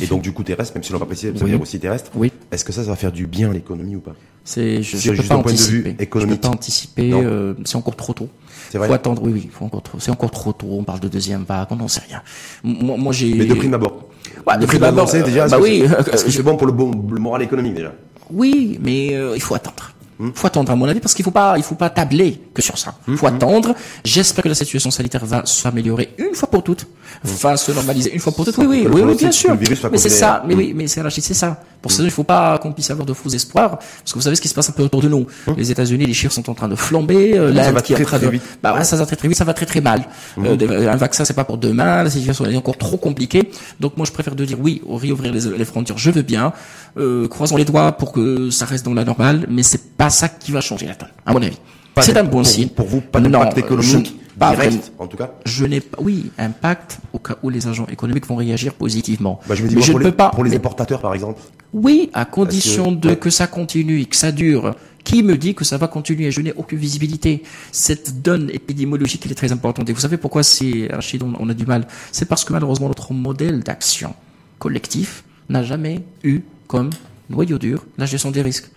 Et donc du coup terrestre, même si l'on n'a pas précisé, ça veut dire aussi terrestre. Oui. Est-ce que ça, ça va faire du bien à l'économie ou pas? C'est je, ne peux pas anticiper. Je peux pas anticiper. Euh, c'est encore trop tôt. C'est vrai. Faut attendre. Oui, oui. Faut encore trop. C'est encore trop tôt. On parle de deuxième vague. On n'en sait rien. Moi, moi j'ai. Mais de prime abord. Ouais, de prime abord. déjà. Bah oui. Est-ce que c'est bon pour le bon le moral économique déjà? Oui, mais euh, il faut attendre. Il hmm. faut attendre à mon avis parce qu'il faut pas il faut pas tabler que sur ça. Il faut hmm. attendre. J'espère que la situation sanitaire va s'améliorer une fois pour toutes, va se normaliser une fois pour toutes. Oui oui oui, oui bien sûr. Mais c'est ça. Mais oui mais c'est c'est ça. Pour ça, il faut pas qu'on puisse avoir de faux espoirs, parce que vous savez ce qui se passe un peu autour de nous. Les États-Unis, les chiffres sont en train de flamber. Euh, ça va très, très vite. Bah ouais, ça va très très vite, ça va très très mal. Euh, un vaccin, c'est pas pour demain. La situation est encore trop compliquée. Donc moi, je préfère de dire oui, réouvrir les, les frontières, je veux bien. Euh, croisons les doigts pour que ça reste dans la normale, mais c'est pas ça qui va changer la donne, à mon avis. C'est un bon signe. Pour vous, pas d'impact économique pas direct, en tout cas. Je n'ai pas, oui, impact au cas où les agents économiques vont réagir positivement. Bah, je me dis, mais je ne peux pas. Pour les importateurs, par exemple. Oui, à condition de que ça continue et que ça dure. Qui me dit que ça va continuer? Je n'ai aucune visibilité. Cette donne épidémiologique, elle est très importante. Et vous savez pourquoi c'est, Rachid, on a du mal? C'est parce que malheureusement, notre modèle d'action collectif n'a jamais eu comme noyau dur la gestion des risques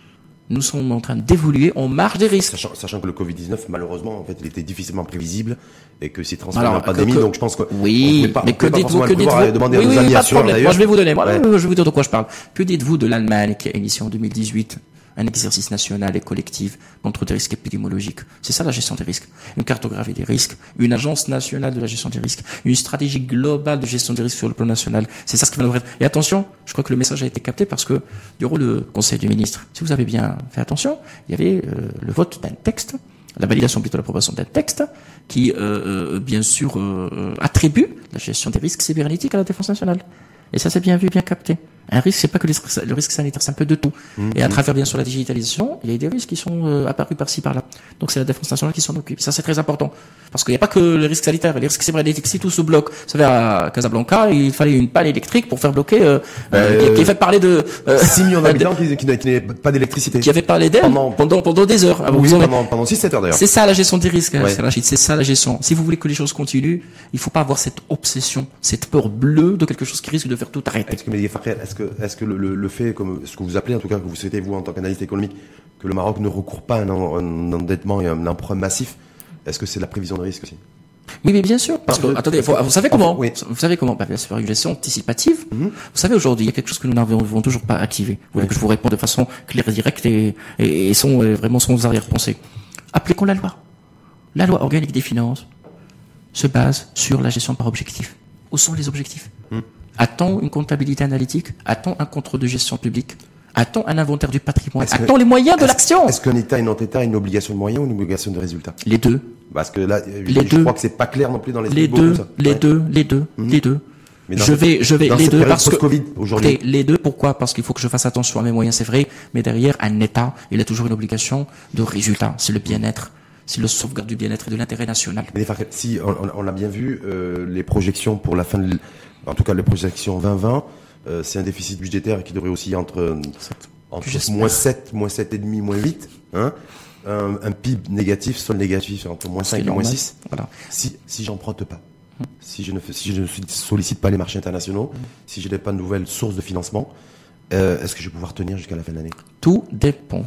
nous sommes en train d'évoluer, on marche des risques. Sachant, que le Covid-19, malheureusement, en fait, il était difficilement prévisible et que c'est transformé en pandémie, donc je pense que oui, mais que dites-vous, que dites-vous demander oui, à nos amis Moi, je vais vous donner, moi, je vais vous dire de quoi je parle. Que dites-vous de l'Allemagne qui a initié en 2018 un exercice national et collectif contre des risques épidémiologiques. C'est ça la gestion des risques. Une cartographie des risques, une agence nationale de la gestion des risques, une stratégie globale de gestion des risques sur le plan national. C'est ça ce qui va nous être. Et attention, je crois que le message a été capté parce que durant le Conseil du ministre, si vous avez bien fait attention, il y avait euh, le vote d'un texte la validation plutôt l'approbation d'un texte qui, euh, euh, bien sûr, attribue la gestion des risques cybernétiques à la défense nationale. Et ça, c'est bien vu, bien capté. Un risque, c'est pas que le risque sanitaire, c'est un peu de tout. Mmh. Et à travers bien sûr la digitalisation, il y a des risques qui sont euh, apparus par-ci par-là. Donc c'est la défense nationale qui s'en occupe. Ça c'est très important parce qu'il n'y a pas que le risque sanitaire, les risques cybernétiques. Si tout se bloque, vous savez à Casablanca, il fallait une panne électrique pour faire bloquer. Euh, euh, qui, qui, fait parler de euh, 6 millions d'habitants qui, qui, n'avaient pas d'électricité. Qui avait parlé d'elle pendant, pendant pendant des heures. oui, pendant pendant 6-7 heures d'ailleurs. C'est ça la gestion des risques, ouais. c'est ça la gestion. Si vous voulez que les choses continuent, il faut pas avoir cette obsession, cette peur bleue de quelque chose qui risque de faire tout arrêter. Est-ce que, est-ce le le fait, comme ce que vous appelez en tout cas, que vous souhaitez vous en tant qu'analyste économique, que le Maroc ne recourt pas à un, endettement et un emprunt massif, est-ce que c'est la prévision de risque aussi? Oui, mais bien sûr. Parce que, attendez, vous savez comment Vous savez comment bah, C'est une gestion anticipative. Mhm. Vous savez, aujourd'hui, il y a quelque chose que nous n'avons toujours pas activé. Vous voulez que je vous réponde de façon claire et directe et, et, sans, vraiment sans arrière-pensée. Appliquons la loi. La loi organique des finances se base sur la gestion par objectif. Où sont les objectifs. A-t-on une comptabilité analytique? A-t-on un contrôle de gestion publique? A-t-on un inventaire du patrimoine? A-t-on les moyens de l'action? Est-ce qu'un État et un État a une obligation de moyens ou une obligation de résultat Les deux. Parce que là, les je crois que c'est pas clair non plus dans les les deux, les deux, les deux, les deux. je vais, je vais les deux parce que les deux. Pourquoi? Parce qu'il faut que je fasse attention à mes moyens, c'est vrai, mais derrière un État, il a toujours une obligation de résultat, c'est le bien-être. C'est le sauvegarde du bien-être et de l'intérêt national. Mais si on, on l'a bien vu, euh, les projections pour la fin de en tout cas les projections 2020, euh, c'est un déficit budgétaire qui devrait aussi entre, entre moins 7, moins 7,5, moins 8. Hein, un, un, PIB négatif, sol négatif entre moins 5 et moins 6. Voilà. Si, si j'emprunte pas, si je ne si je ne sollicite pas les marchés internationaux, si je n'ai pas de nouvelles sources de financement, euh, est-ce que je vais pouvoir tenir jusqu'à la fin de l'année? Tout dépend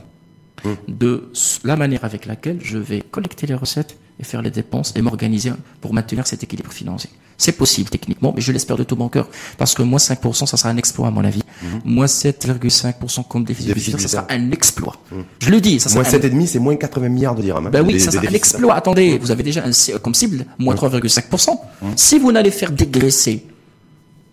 hum. de la manière avec laquelle je vais collecter les recettes et faire les dépenses et m'organiser pour maintenir cet équilibre financier. C'est possible techniquement, mais je l'espère de tout mon cœur. Parce que moins 5%, ça sera un exploit à mon avis. Mhm. Moins 7,5% comme déficit, déficit ça sera un exploit. Mhm. Je le dis. Ça moins 7,5, c'est moins 80 milliards de dirhams. Hein, ben oui, ça sera un exploit. Attendez, mhm. vous avez déjà un, comme cible moins 3,5%. Si vous n'allez faire dégraisser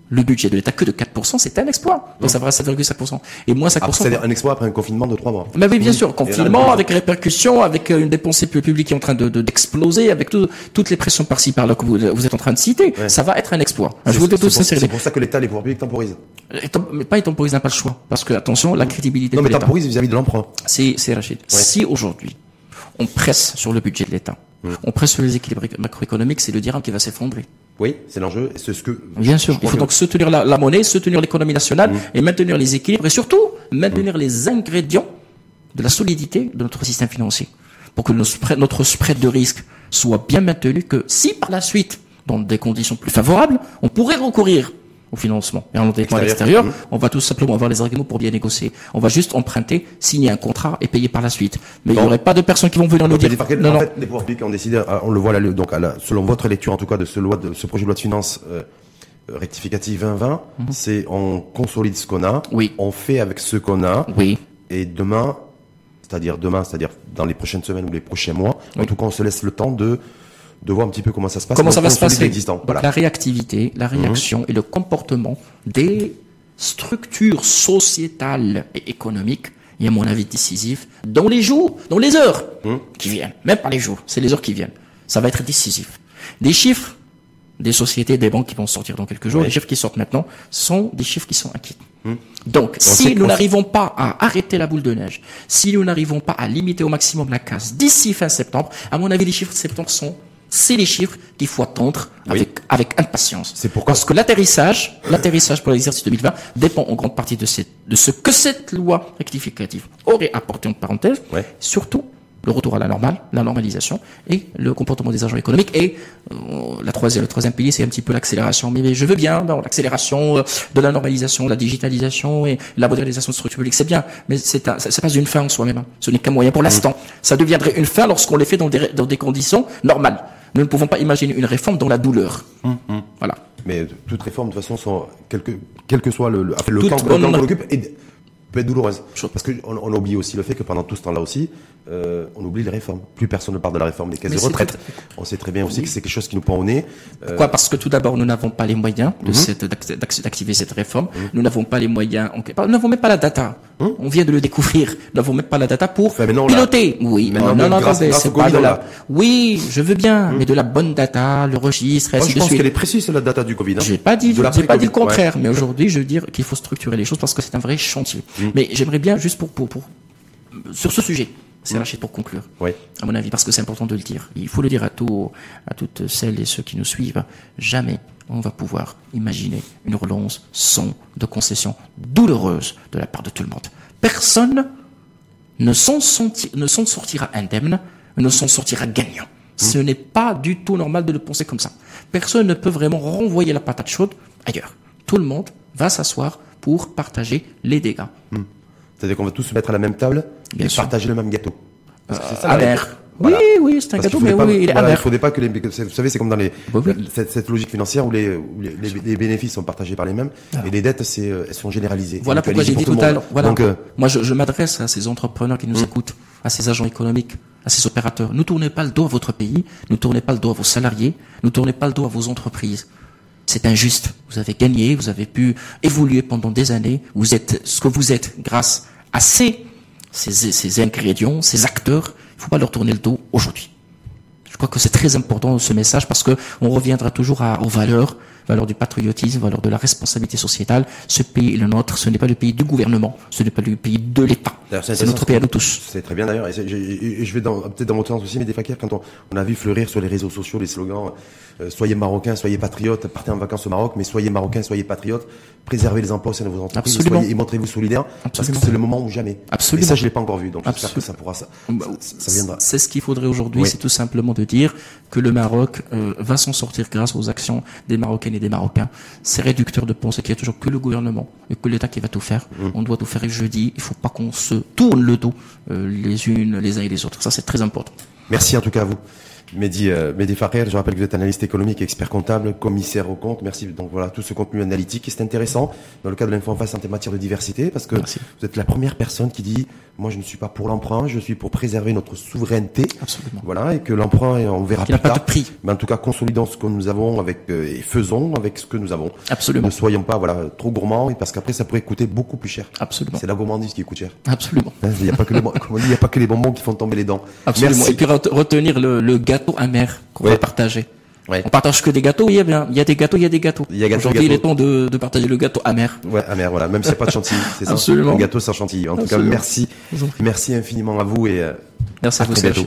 le budget de l'État que de 4%, c'est un exploit. Donc ça fera 7,5%. Et moins 5%. C'est-à-dire un exploit après un confinement de 3 mois. Mais oui, bien sûr. Confinement, avec répercussions, avec euh, une dépense publique qui est en train de, d'exploser, avec toutes les pressions par-ci par-là que vous, êtes en train de citer. Ça va être un exploit. Je vous dis C'est pour ça que l'État, les pouvoirs publics temporisent. Mais pas, ils temporisent, n'a pas le choix. Parce que, attention, la crédibilité non, mais temporise vis-à-vis de l'emprunt. C'est, c'est Rachid. Si aujourd'hui, on presse sur le budget de l'État, on presse sur les équilibres macroéconomiques, c'est le dirham qui va s'effondrer. Oui, c'est l'enjeu. C'est ce que. Bien sûr. Il faut donc soutenir la, la monnaie, soutenir l'économie nationale mm. et maintenir les équilibres et surtout maintenir les ingrédients de la solidité de notre système financier pour que notre spread de risque soit bien maintenu. Que si par la suite, dans des conditions plus favorables, on pourrait recourir au financement. Et en endettement à l'extérieur, mmh. on va tout simplement avoir les arguments pour bien négocier. On va juste emprunter, signer un contrat et payer par la suite. Mais il n'y aurait pas de personnes qui vont venir nous dire. non, en fait, les pouvoirs publics ont décidé, euh, on le voit là, donc à la, selon votre lecture en tout cas de ce, loi, de ce projet de loi de finances euh, rectificative 2020, mmh. c'est on consolide ce qu'on a, oui. on fait avec ce qu'on a, oui. et demain, c'est-à-dire demain, c'est-à-dire dans les prochaines semaines ou les prochains mois, en tout cas on se laisse le temps de de voir un petit peu comment ça se passe. Comment ça va se passer La réactivité, la réaction mhm. et le comportement des structures sociétales et économiques est à mon avis décisif dans les jours, dans les heures mhm. qui viennent. Même pas les jours, c'est les heures qui viennent. Ça va être décisif. Des chiffres des sociétés, des banques qui vont sortir dans quelques jours, les chiffres qui sortent maintenant, sont des chiffres qui sont inquiétants. Mhm. Donc, si nous n'arrivons pas à arrêter la boule de neige, si nous n'arrivons pas à limiter au maximum la casse d'ici fin septembre, à mon avis, les chiffres de septembre sont c'est les chiffres qu'il faut attendre avec, avec impatience. C'est pourquoi Parce que l'atterrissage, l'atterrissage pour l'exercice 2020 dépend en grande partie de, cette, de ce que cette loi rectificative aurait apporté en parenthèse, surtout le retour à la normale, la normalisation et le comportement des agents économiques. Et euh, la troisième, le troisième pilier, c'est un petit peu l'accélération. Mais, je veux bien l'accélération euh, de la normalisation, la digitalisation et la modernisation de structures publiques, c'est bien. Mais c'est ça, ça passe d'une fin en soi-même. Hein. Ce n'est qu'un moyen pour l'instant. Ça deviendrait une fin lorsqu'on les fait dans des, dans des conditions normales. Nous ne pouvons pas imaginer une réforme dans la douleur. Hum, hum. Voilà. Mais toute réforme, de toute façon, sont, quel, que, quel que soit le, le, le temps, qu'on occupe, peut être douloureuse. Parce qu'on on oublie aussi le fait que pendant tout ce temps-là aussi, euh, on oublie les réformes. Plus personne ne parle de la réforme des caisses de retraite. On sait très bien aussi que c'est quelque chose qui nous prend au nez. Euh, Pourquoi? Parce que tout d'abord, nous n'avons pas les moyens mhm. d'activer cette réforme. Mhm. Nous n'avons pas les moyens. Nous n'avons même pas la data. Mhm. On vient de le découvrir. Nous n'avons même pas la data pour piloter. Oui, non, non, non, c'est pas de la. Oui, je veux bien, mais de la bonne data, le registre. Moi, je pense qu'elle est précise la data du Covid. Hein. J'ai pas dit, j'ai pas dit le contraire, mais aujourd'hui, je veux dire qu'il faut structurer les choses parce que c'est un vrai chantier. Mais j'aimerais bien juste pour pour pour sur ce sujet c'est Rachid pour conclure. Oui. À mon avis, parce que c'est important de le dire. Il faut le dire à tout, à toutes celles et ceux qui nous suivent. Jamais on va pouvoir imaginer une relance sans de concessions douloureuses de la part de tout le monde. Personne ne s'en sortira indemne, ne s'en sortira gagnant. Mmh. Ce n'est pas du tout normal de le penser comme ça. Personne ne peut vraiment renvoyer la patate chaude ailleurs. Tout le monde va s'asseoir pour partager les dégâts. Mmh. C'est-à-dire qu'on va tous se mettre à la même table et partager le même gâteau. Parce que ça, amer. Oui, oui, c'est un gâteau, mais oui, il. Il faudrait pas que les, vous savez, c'est comme dans les, cette, logique financière où les, les, bénéfices sont partagés par les mêmes et les dettes, c'est, euh, elles sont généralisées. Voilà pourquoi j'ai dit tout à l'heure. Voilà. Donc, euh, moi, je, je m'adresse à ces entrepreneurs qui nous hmm. écoutent, à ces agents économiques, à ces opérateurs. Ne tournez pas le dos à votre pays, ne tournez pas le dos à vos salariés, ne tournez pas le dos à vos entreprises. C'est injuste. Vous avez gagné, vous avez pu évoluer pendant des années. Vous êtes ce que vous êtes grâce à ces, ces, ingrédients, ces acteurs. Il ne faut pas leur tourner le dos aujourd'hui. Je crois que c'est très important ce message parce que on reviendra toujours à, aux valeurs, valeurs du patriotisme, valeurs de la responsabilité sociétale. Ce pays est le nôtre, ce n'est pas le pays du gouvernement, ce n'est pas le pays de l'État. C'est notre pays à nous tous. C'est très bien d'ailleurs. Et, je vais peut-être dans votre sens aussi, mais des fakir, quand on, a vu fleurir sur les réseaux sociaux les slogans euh, soyez marocains, soyez patriotes, partez en vacances au Maroc, mais soyez marocains, soyez patriotes, préservez les emplois au sein de vos entreprises, et, montrez-vous solidaires, parce que c'est le moment où jamais. Absolument. Et ça, je l'ai pas encore vu, donc j'espère que ça pourra ça, bah, ça, viendra. C'est ce qu'il faudrait aujourd'hui, c'est tout simplement de dire que le Maroc euh, va s'en sortir grâce aux actions des Marocaines et des Marocains. C'est réducteur de penser qu'il y a toujours que le gouvernement et que l'État qui va tout faire. Mm. On doit tout faire et je dis, il faut pas qu'on se tourne le dos euh, les unes, les uns et les autres. Ça, c'est très important. Merci en tout cas à vous. Mehdi, euh, Mehdi je rappelle que vous êtes analyste économique, expert comptable, commissaire au compte. Merci. Donc voilà, tout ce contenu analytique. C'est intéressant dans le cadre de l'info en face en matière de diversité parce que vous êtes la première personne qui dit moi je ne suis pas pour l'emprunt, je suis pour préserver notre souveraineté. Absolument. Voilà, et que l'emprunt, on verra plus tard. Pas de prix. Mais en tout cas, consolidons ce que nous avons avec euh, et faisons avec ce que nous avons. Absolument. Ne soyons pas voilà trop gourmands parce qu'après ça pourrait coûter beaucoup plus cher. Absolument. C'est la gourmandise qui coûte cher. Absolument. Hein, il n'y a pas que les, il a pas que les bonbons qui font tomber les dents. Absolument. Et puis retenir le, le gâteau amer qu'on va partager. Ouais. On partage que des gâteaux, il y a bien, il y a des gâteaux, il y a des gâteaux. Aujourd'hui, il est temps de, de, partager le gâteau amer. Ouais, amer, voilà. Même si c'est pas de chantilly, c'est ça. Absolument. Un gâteau sans chantilly. En tout cas, merci. Merci infiniment à vous et merci à, vous, Serge.